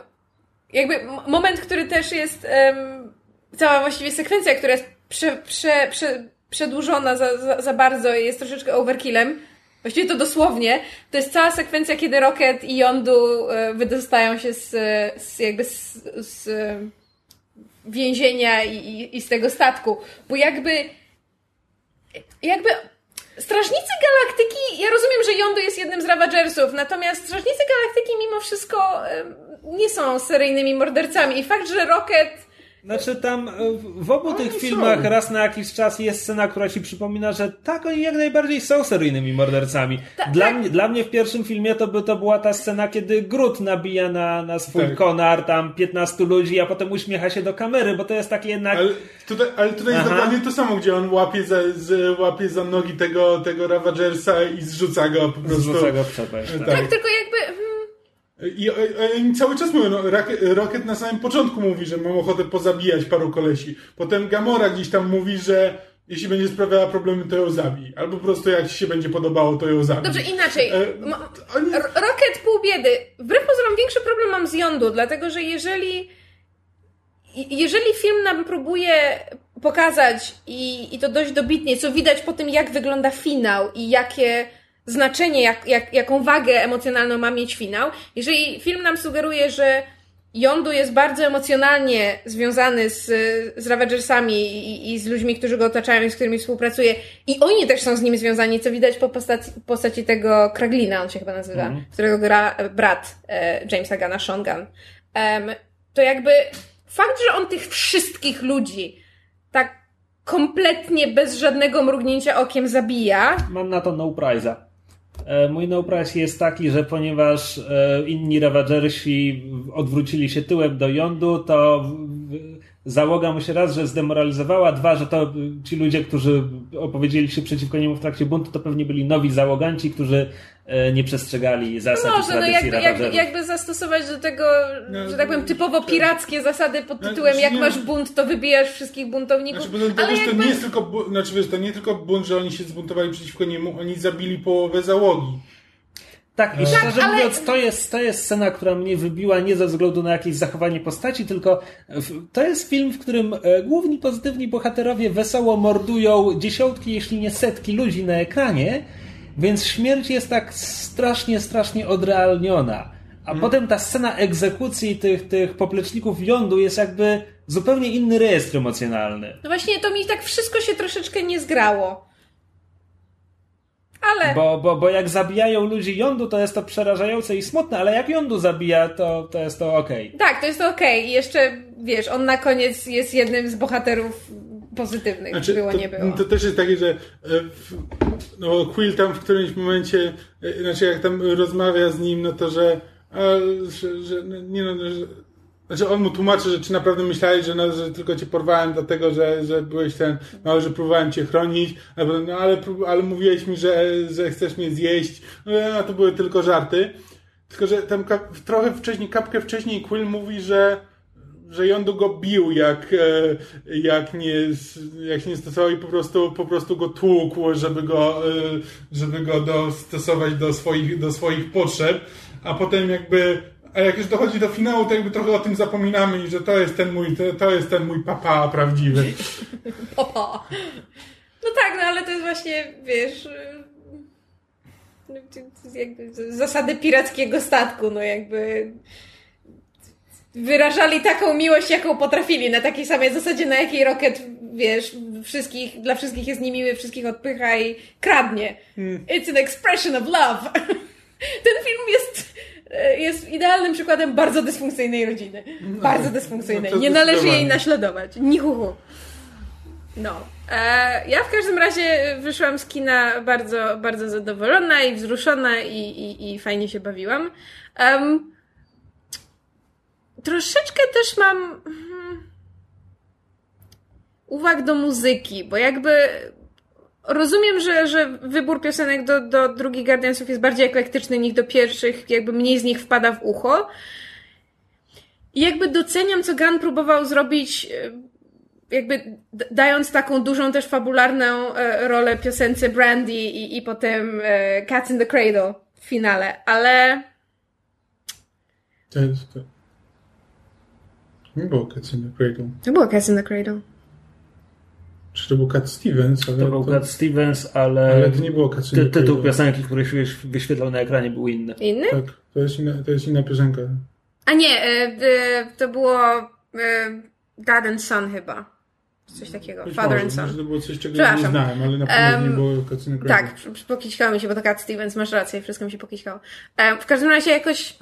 jakby moment, który też jest em, cała właściwie sekwencja, która jest prze, prze, prze, przedłużona za, za, za bardzo i jest troszeczkę overkillem. Właściwie to dosłownie. To jest cała sekwencja, kiedy Rocket i Yondu e, wydostają się z, z jakby z, z więzienia i, i, i z tego statku. Bo jakby jakby Strażnicy Galaktyki, ja rozumiem, że Yondu jest jednym z Ravagersów, natomiast Strażnicy Galaktyki mimo wszystko nie są seryjnymi mordercami i fakt, że Rocket Znaczy tam e, w- w obu tych są. filmach raz na jakiś czas jest scena, która ci przypomina, że tak, oni jak najbardziej są seryjnymi mordercami. Dla, tak. mnie, dla mnie w pierwszym filmie to, by, to była ta scena, kiedy Groot nabija na, na swój Tak. konar tam 15 ludzi, a potem uśmiecha się do kamery, bo to jest takie jednak... Ale tutaj, ale tutaj jest dokładnie to samo, gdzie on łapie za, z, łapie za nogi tego, tego Ravagersa i zrzuca go po prostu. Zrzuca go w przepaść, tak. Tak. tak tylko jakby hmm, I o- oni cały czas mówią, no, Rocket, na samym początku mówi, że mam ochotę pozabijać paru kolesi. Potem Gamora gdzieś tam mówi, że jeśli będzie sprawiała problemy, to ją zabij. Albo po prostu jak ci się będzie podobało, to ją zabij. Dobrze, inaczej. E, oni- Rocket pół biedy. Wbrew pozorom większy problem mam z Yondu, dlatego że jeżeli jeżeli film nam próbuje pokazać i, i to dość dobitnie, co widać po tym, jak wygląda finał i jakie znaczenie, jak, jak, jaką wagę emocjonalną ma mieć finał, jeżeli film nam sugeruje, że Yondu jest bardzo emocjonalnie związany z, z Ravagersami i, i z ludźmi, którzy go otaczają i z którymi współpracuje i oni też są z nim związani, co widać po postaci, postaci tego Kraglina, on się chyba nazywa, którego gra brat e, Jamesa Gana, Sean Gunn. Em, to jakby fakt, że on tych wszystkich ludzi tak kompletnie bez żadnego mrugnięcia okiem zabija. Mam na to no prize'a. E, mój no jest taki, że ponieważ e, inni Ravagersi odwrócili się tyłem do jądu, to załoga mu się raz, że zdemoralizowała, dwa, że to ci ludzie, którzy opowiedzieli się przeciwko niemu w trakcie buntu, to pewnie byli nowi załoganci, którzy nie przestrzegali zasad Może, i no jakby, jakby, jakby zastosować do tego, no, że tak powiem, typowo pirackie zasady pod no, tytułem jak masz bunt, to wybijasz wszystkich buntowników. Znaczy, ale jakby... to nie jest tylko, znaczy, wiesz, to nie tylko bunt, że oni się zbuntowali przeciwko niemu, oni zabili połowę załogi. Tak, i tak, szczerze ale... mówiąc, to jest, to jest scena, która mnie wybiła nie ze względu na jakieś zachowanie postaci, tylko to jest film, w którym e, główni pozytywni bohaterowie wesoło mordują dziesiątki, jeśli nie setki ludzi na ekranie, więc śmierć jest tak strasznie, strasznie odrealniona. A hmm. potem ta scena egzekucji tych, tych popleczników lądu jest jakby zupełnie inny rejestr emocjonalny. No właśnie, to mi tak wszystko się troszeczkę nie zgrało. Ale... Bo, bo, bo jak zabijają ludzi jądu, to jest to przerażające i smutne, ale jak jądu zabija, to, to jest to okej. Okay. Tak, to jest to okej. Okay. I jeszcze, wiesz, on na koniec jest jednym z bohaterów pozytywnych. Znaczy, było, to, nie było. To też jest takie, że e, no, Quill tam w którymś momencie, e, znaczy jak tam rozmawia z nim, no to, że, że, że no, nie no, że, znaczy on mu tłumaczy, że czy naprawdę myślałeś, że, no, że tylko cię porwałem dlatego, że, że byłeś ten, no, że próbowałem cię chronić, no ale, ale mówiłeś mi, że, że chcesz mnie zjeść, no a to były tylko żarty. Tylko, że tam trochę wcześniej, kapkę wcześniej Quill mówi, że że Yondu go bił, jak, e, jak, nie, jak się nie stosował i po prostu, po prostu go tłukł, żeby go, e, żeby go dostosować do swoich, do swoich potrzeb, a potem jakby a jak już dochodzi do finału, to jakby trochę o tym zapominamy i że to jest ten mój, to, to jest ten mój papa prawdziwy. [LAUGHS] papa. No tak, no ale to jest właśnie, wiesz, jakby zasady pirackiego statku, no jakby wyrażali taką miłość, jaką potrafili, na takiej samej zasadzie, na jakiej Rocket, wiesz, wszystkich, dla wszystkich jest niemiły, wszystkich odpycha i kradnie. Hmm. It's an expression of love. [LAUGHS] Ten film jest E, jest idealnym przykładem bardzo dysfunkcyjnej rodziny. No, bardzo dysfunkcyjnej. No Nie należy jej naśladować. Nichuchu. No. E, ja w każdym razie wyszłam z kina bardzo, bardzo zadowolona i wzruszona i, i, i fajnie się bawiłam. Um, troszeczkę też mam hmm, uwag do muzyki, bo jakby rozumiem, że, że wybór piosenek do, do drugich Guardiansów jest bardziej eklektyczny niż do pierwszych, jakby mniej z nich wpada w ucho. I jakby doceniam, co Gunn próbował zrobić, e, jakby dając taką dużą też fabularną e, rolę piosence Brandy i, i potem e, Cats in the Cradle w finale, ale... To jest. Nie było Cats in the Cradle. To było Cats in the Cradle. Czy to był Cat Stevens? Ale to był to... Cat Stevens, ale, ale to nie było Cat ty, Tytuł piosenki, który się wyświetlał na ekranie był inny. Inny? Tak, to jest inna, to jest inna piosenka. A nie, e, to było e, Dad and Son chyba. Coś takiego. Być Father może, and Son. Może to było coś, czego nie znałem, ale na pewno um, nie było Cat in Tak, pokiśkało mi się, bo to Cat Stevens, masz rację, wszystko mi się pokiśkało. Um, w każdym razie jakoś...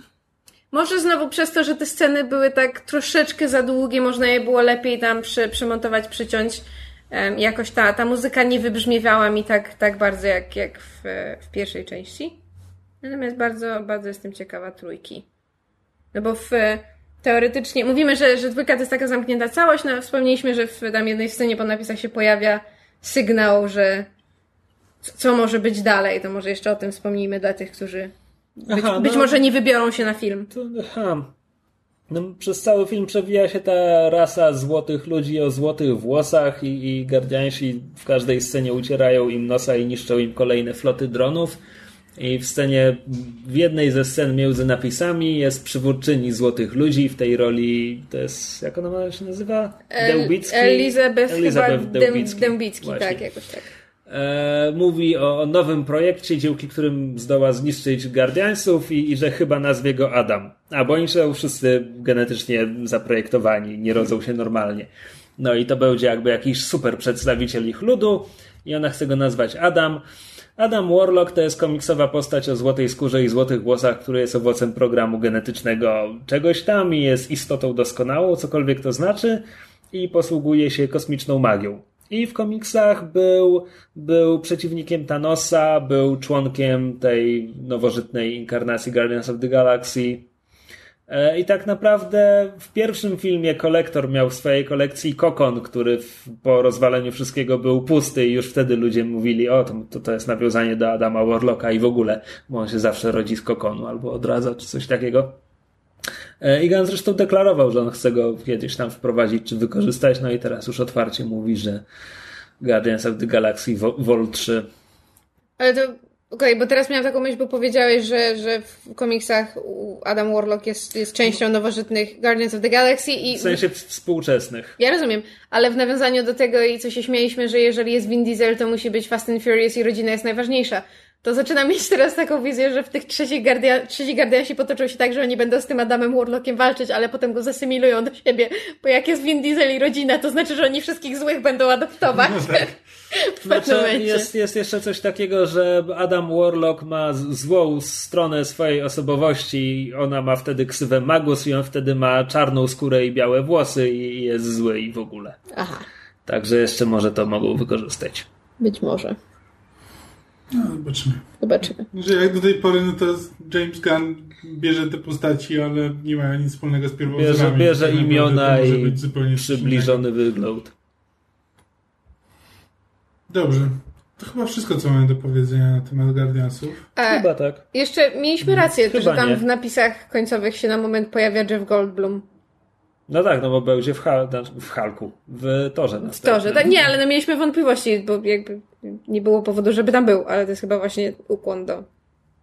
Może znowu przez to, że te sceny były tak troszeczkę za długie, można je było lepiej tam przy, przymontować, przyciąć jakoś ta, ta muzyka nie wybrzmiewała mi tak, tak bardzo jak, jak w, w pierwszej części. Natomiast bardzo, bardzo jestem ciekawa trójki. No bo w, teoretycznie, mówimy, że, że dwójka to jest taka zamknięta całość, no wspomnieliśmy, że w tam jednej scenie po napisach się pojawia sygnał, że co może być dalej, to może jeszcze o tym wspomnijmy dla tych, którzy być, aha, być no, może nie wybiorą się na film. To, aha, no, przez cały film przewija się ta rasa złotych ludzi o złotych włosach i, i gardiansi w każdej scenie ucierają im nosa i niszczą im kolejne floty dronów. I w scenie, w jednej ze scen między napisami jest przywódczyni złotych ludzi w tej roli, to jest, jak ona się nazywa? Dełbicki? Elizabeth, Elizabeth Dełbicki. Dełbicki, tak, jakoś tak. E, mówi o, nowym projekcie, dzięki którym zdoła zniszczyć Guardiansów i, i, że chyba nazwie go Adam. A bo oni są wszyscy genetycznie zaprojektowani, nie rodzą się normalnie. No i to będzie jakby jakiś super przedstawiciel ich ludu i ona chce go nazwać Adam. Adam Warlock to jest komiksowa postać o złotej skórze i złotych włosach, który jest owocem programu genetycznego czegoś tam i jest istotą doskonałą, cokolwiek to znaczy, i posługuje się kosmiczną magią. I w komiksach był, był przeciwnikiem Thanosa, był członkiem tej nowożytnej inkarnacji Guardians of the Galaxy. E, I tak naprawdę w pierwszym filmie kolektor miał w swojej kolekcji kokon, który po rozwaleniu wszystkiego był pusty i już wtedy ludzie mówili, o to, to jest nawiązanie do Adama Warlocka i w ogóle, bo on się zawsze rodzi z kokonu albo odradza czy coś takiego. E, Igan zresztą deklarował, że on chce go kiedyś tam wprowadzić czy wykorzystać, no i teraz już otwarcie mówi, że Guardians of the Galaxy Vol 3. Ale to Okej, okay, bo teraz miałam taką myśl, bo powiedziałeś, że, że w komiksach Adam Warlock jest, jest częścią nowożytnych Guardians of the Galaxy i... W sensie współczesnych. Ja rozumiem, ale w nawiązaniu do tego i co się śmieliśmy, że jeżeli jest Vin Diesel, to musi być Fast and Furious i rodzina jest najważniejsza to zaczynam mieć teraz taką wizję, że w tych trzecich, Guardia trzeci Guardiansi potoczą się tak, że oni będą z tym Adamem Warlockiem walczyć, ale potem go zasymilują do siebie, bo jak jest Vin Diesel i rodzina, to znaczy, że oni wszystkich złych będą adoptować. No tak. [LAUGHS] w znaczy, jest, jest jeszcze coś takiego, że Adam Warlock ma złą stronę swojej osobowości ona ma wtedy ksywę Magus i on wtedy ma czarną skórę i białe włosy i jest zły i w ogóle. Aha. Także jeszcze może to mogą wykorzystać. Być może. No, zobaczymy. Zobaczymy. Że jak do tej pory, no to James Gunn bierze te postaci, ale nie mają nic wspólnego z pierwowzorami. Bierze, bierze tak imiona i przybliżony wygląd. Dobrze. To chyba wszystko, co mamy do powiedzenia na temat Guardiansów. E, chyba tak. Jeszcze mieliśmy rację, chyba że tam nie. w napisach końcowych się na moment pojawia Jeff Goldblum. No tak, no bo będzie w, Hal, w Halku, w Torze. W Torze, tak, nie, ale no mieliśmy wątpliwości, bo jakby nie było powodu, żeby tam był, ale to jest chyba właśnie ukłon do,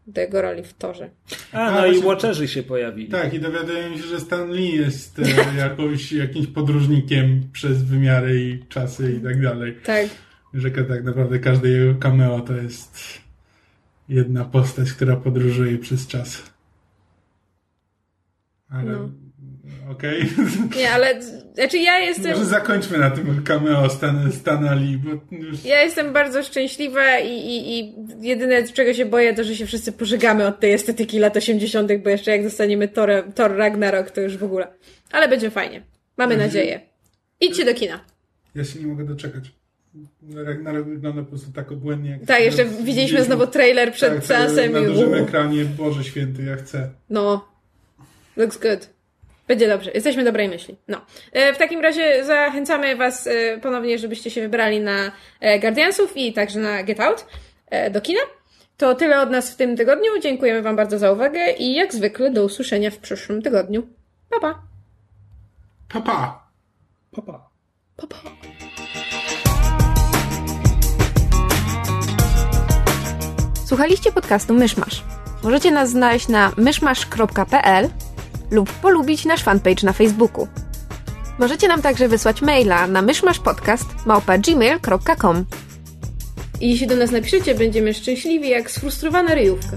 do jego roli w Torze. A, no A, i Watcherzy się pojawili. Tak, i dowiaduję się, że Stan Lee jest e, [LAUGHS] jakąś, jakimś podróżnikiem przez wymiary i czasy i tak dalej. Tak. Że tak naprawdę każde jego cameo to jest jedna postać, która podróżuje przez czas. Ale... No okej? Okay? [LAUGHS] Nie, ale znaczy ja jestem... Może zakończmy na tym cameo Stan, Stanali, bo już... Ja jestem bardzo szczęśliwa i, i, i jedyne czego się boję to, że się wszyscy pożegamy od tej estetyki lat 80 bo jeszcze jak dostaniemy Thor, Thor Ragnarok to już w ogóle. Ale będzie fajnie. Mamy nadzieję. Idźcie do kina. Ja się nie mogę doczekać. Ragnarok wygląda po prostu tak obłędnie. Jak tak, jeszcze widzieliśmy znowu trailer przed tak, seansem. Na dużym ekranie, Boże Święty, ja chcę. No. Looks good. Będzie dobrze, jesteśmy dobrej myśli. No. E, w takim razie zachęcamy Was e, ponownie, żebyście się wybrali na e, Guardiansów i także na Get Out do kina. To tyle od nas w tym tygodniu. Dziękujemy Wam bardzo za uwagę i jak zwykle do usłyszenia w przyszłym tygodniu. Pa pa. Pa pa. Pa pa. pa, pa. Słuchaliście podcastu Myszmasz. Możecie nas znaleźć na myszmasz.pl lub polubić nasz fanpage na Facebooku. Możecie nam także wysłać maila na myszmaszpodcast.gmail.com I jeśli do nas napiszecie, będziemy szczęśliwi jak sfrustrowana ryjówka.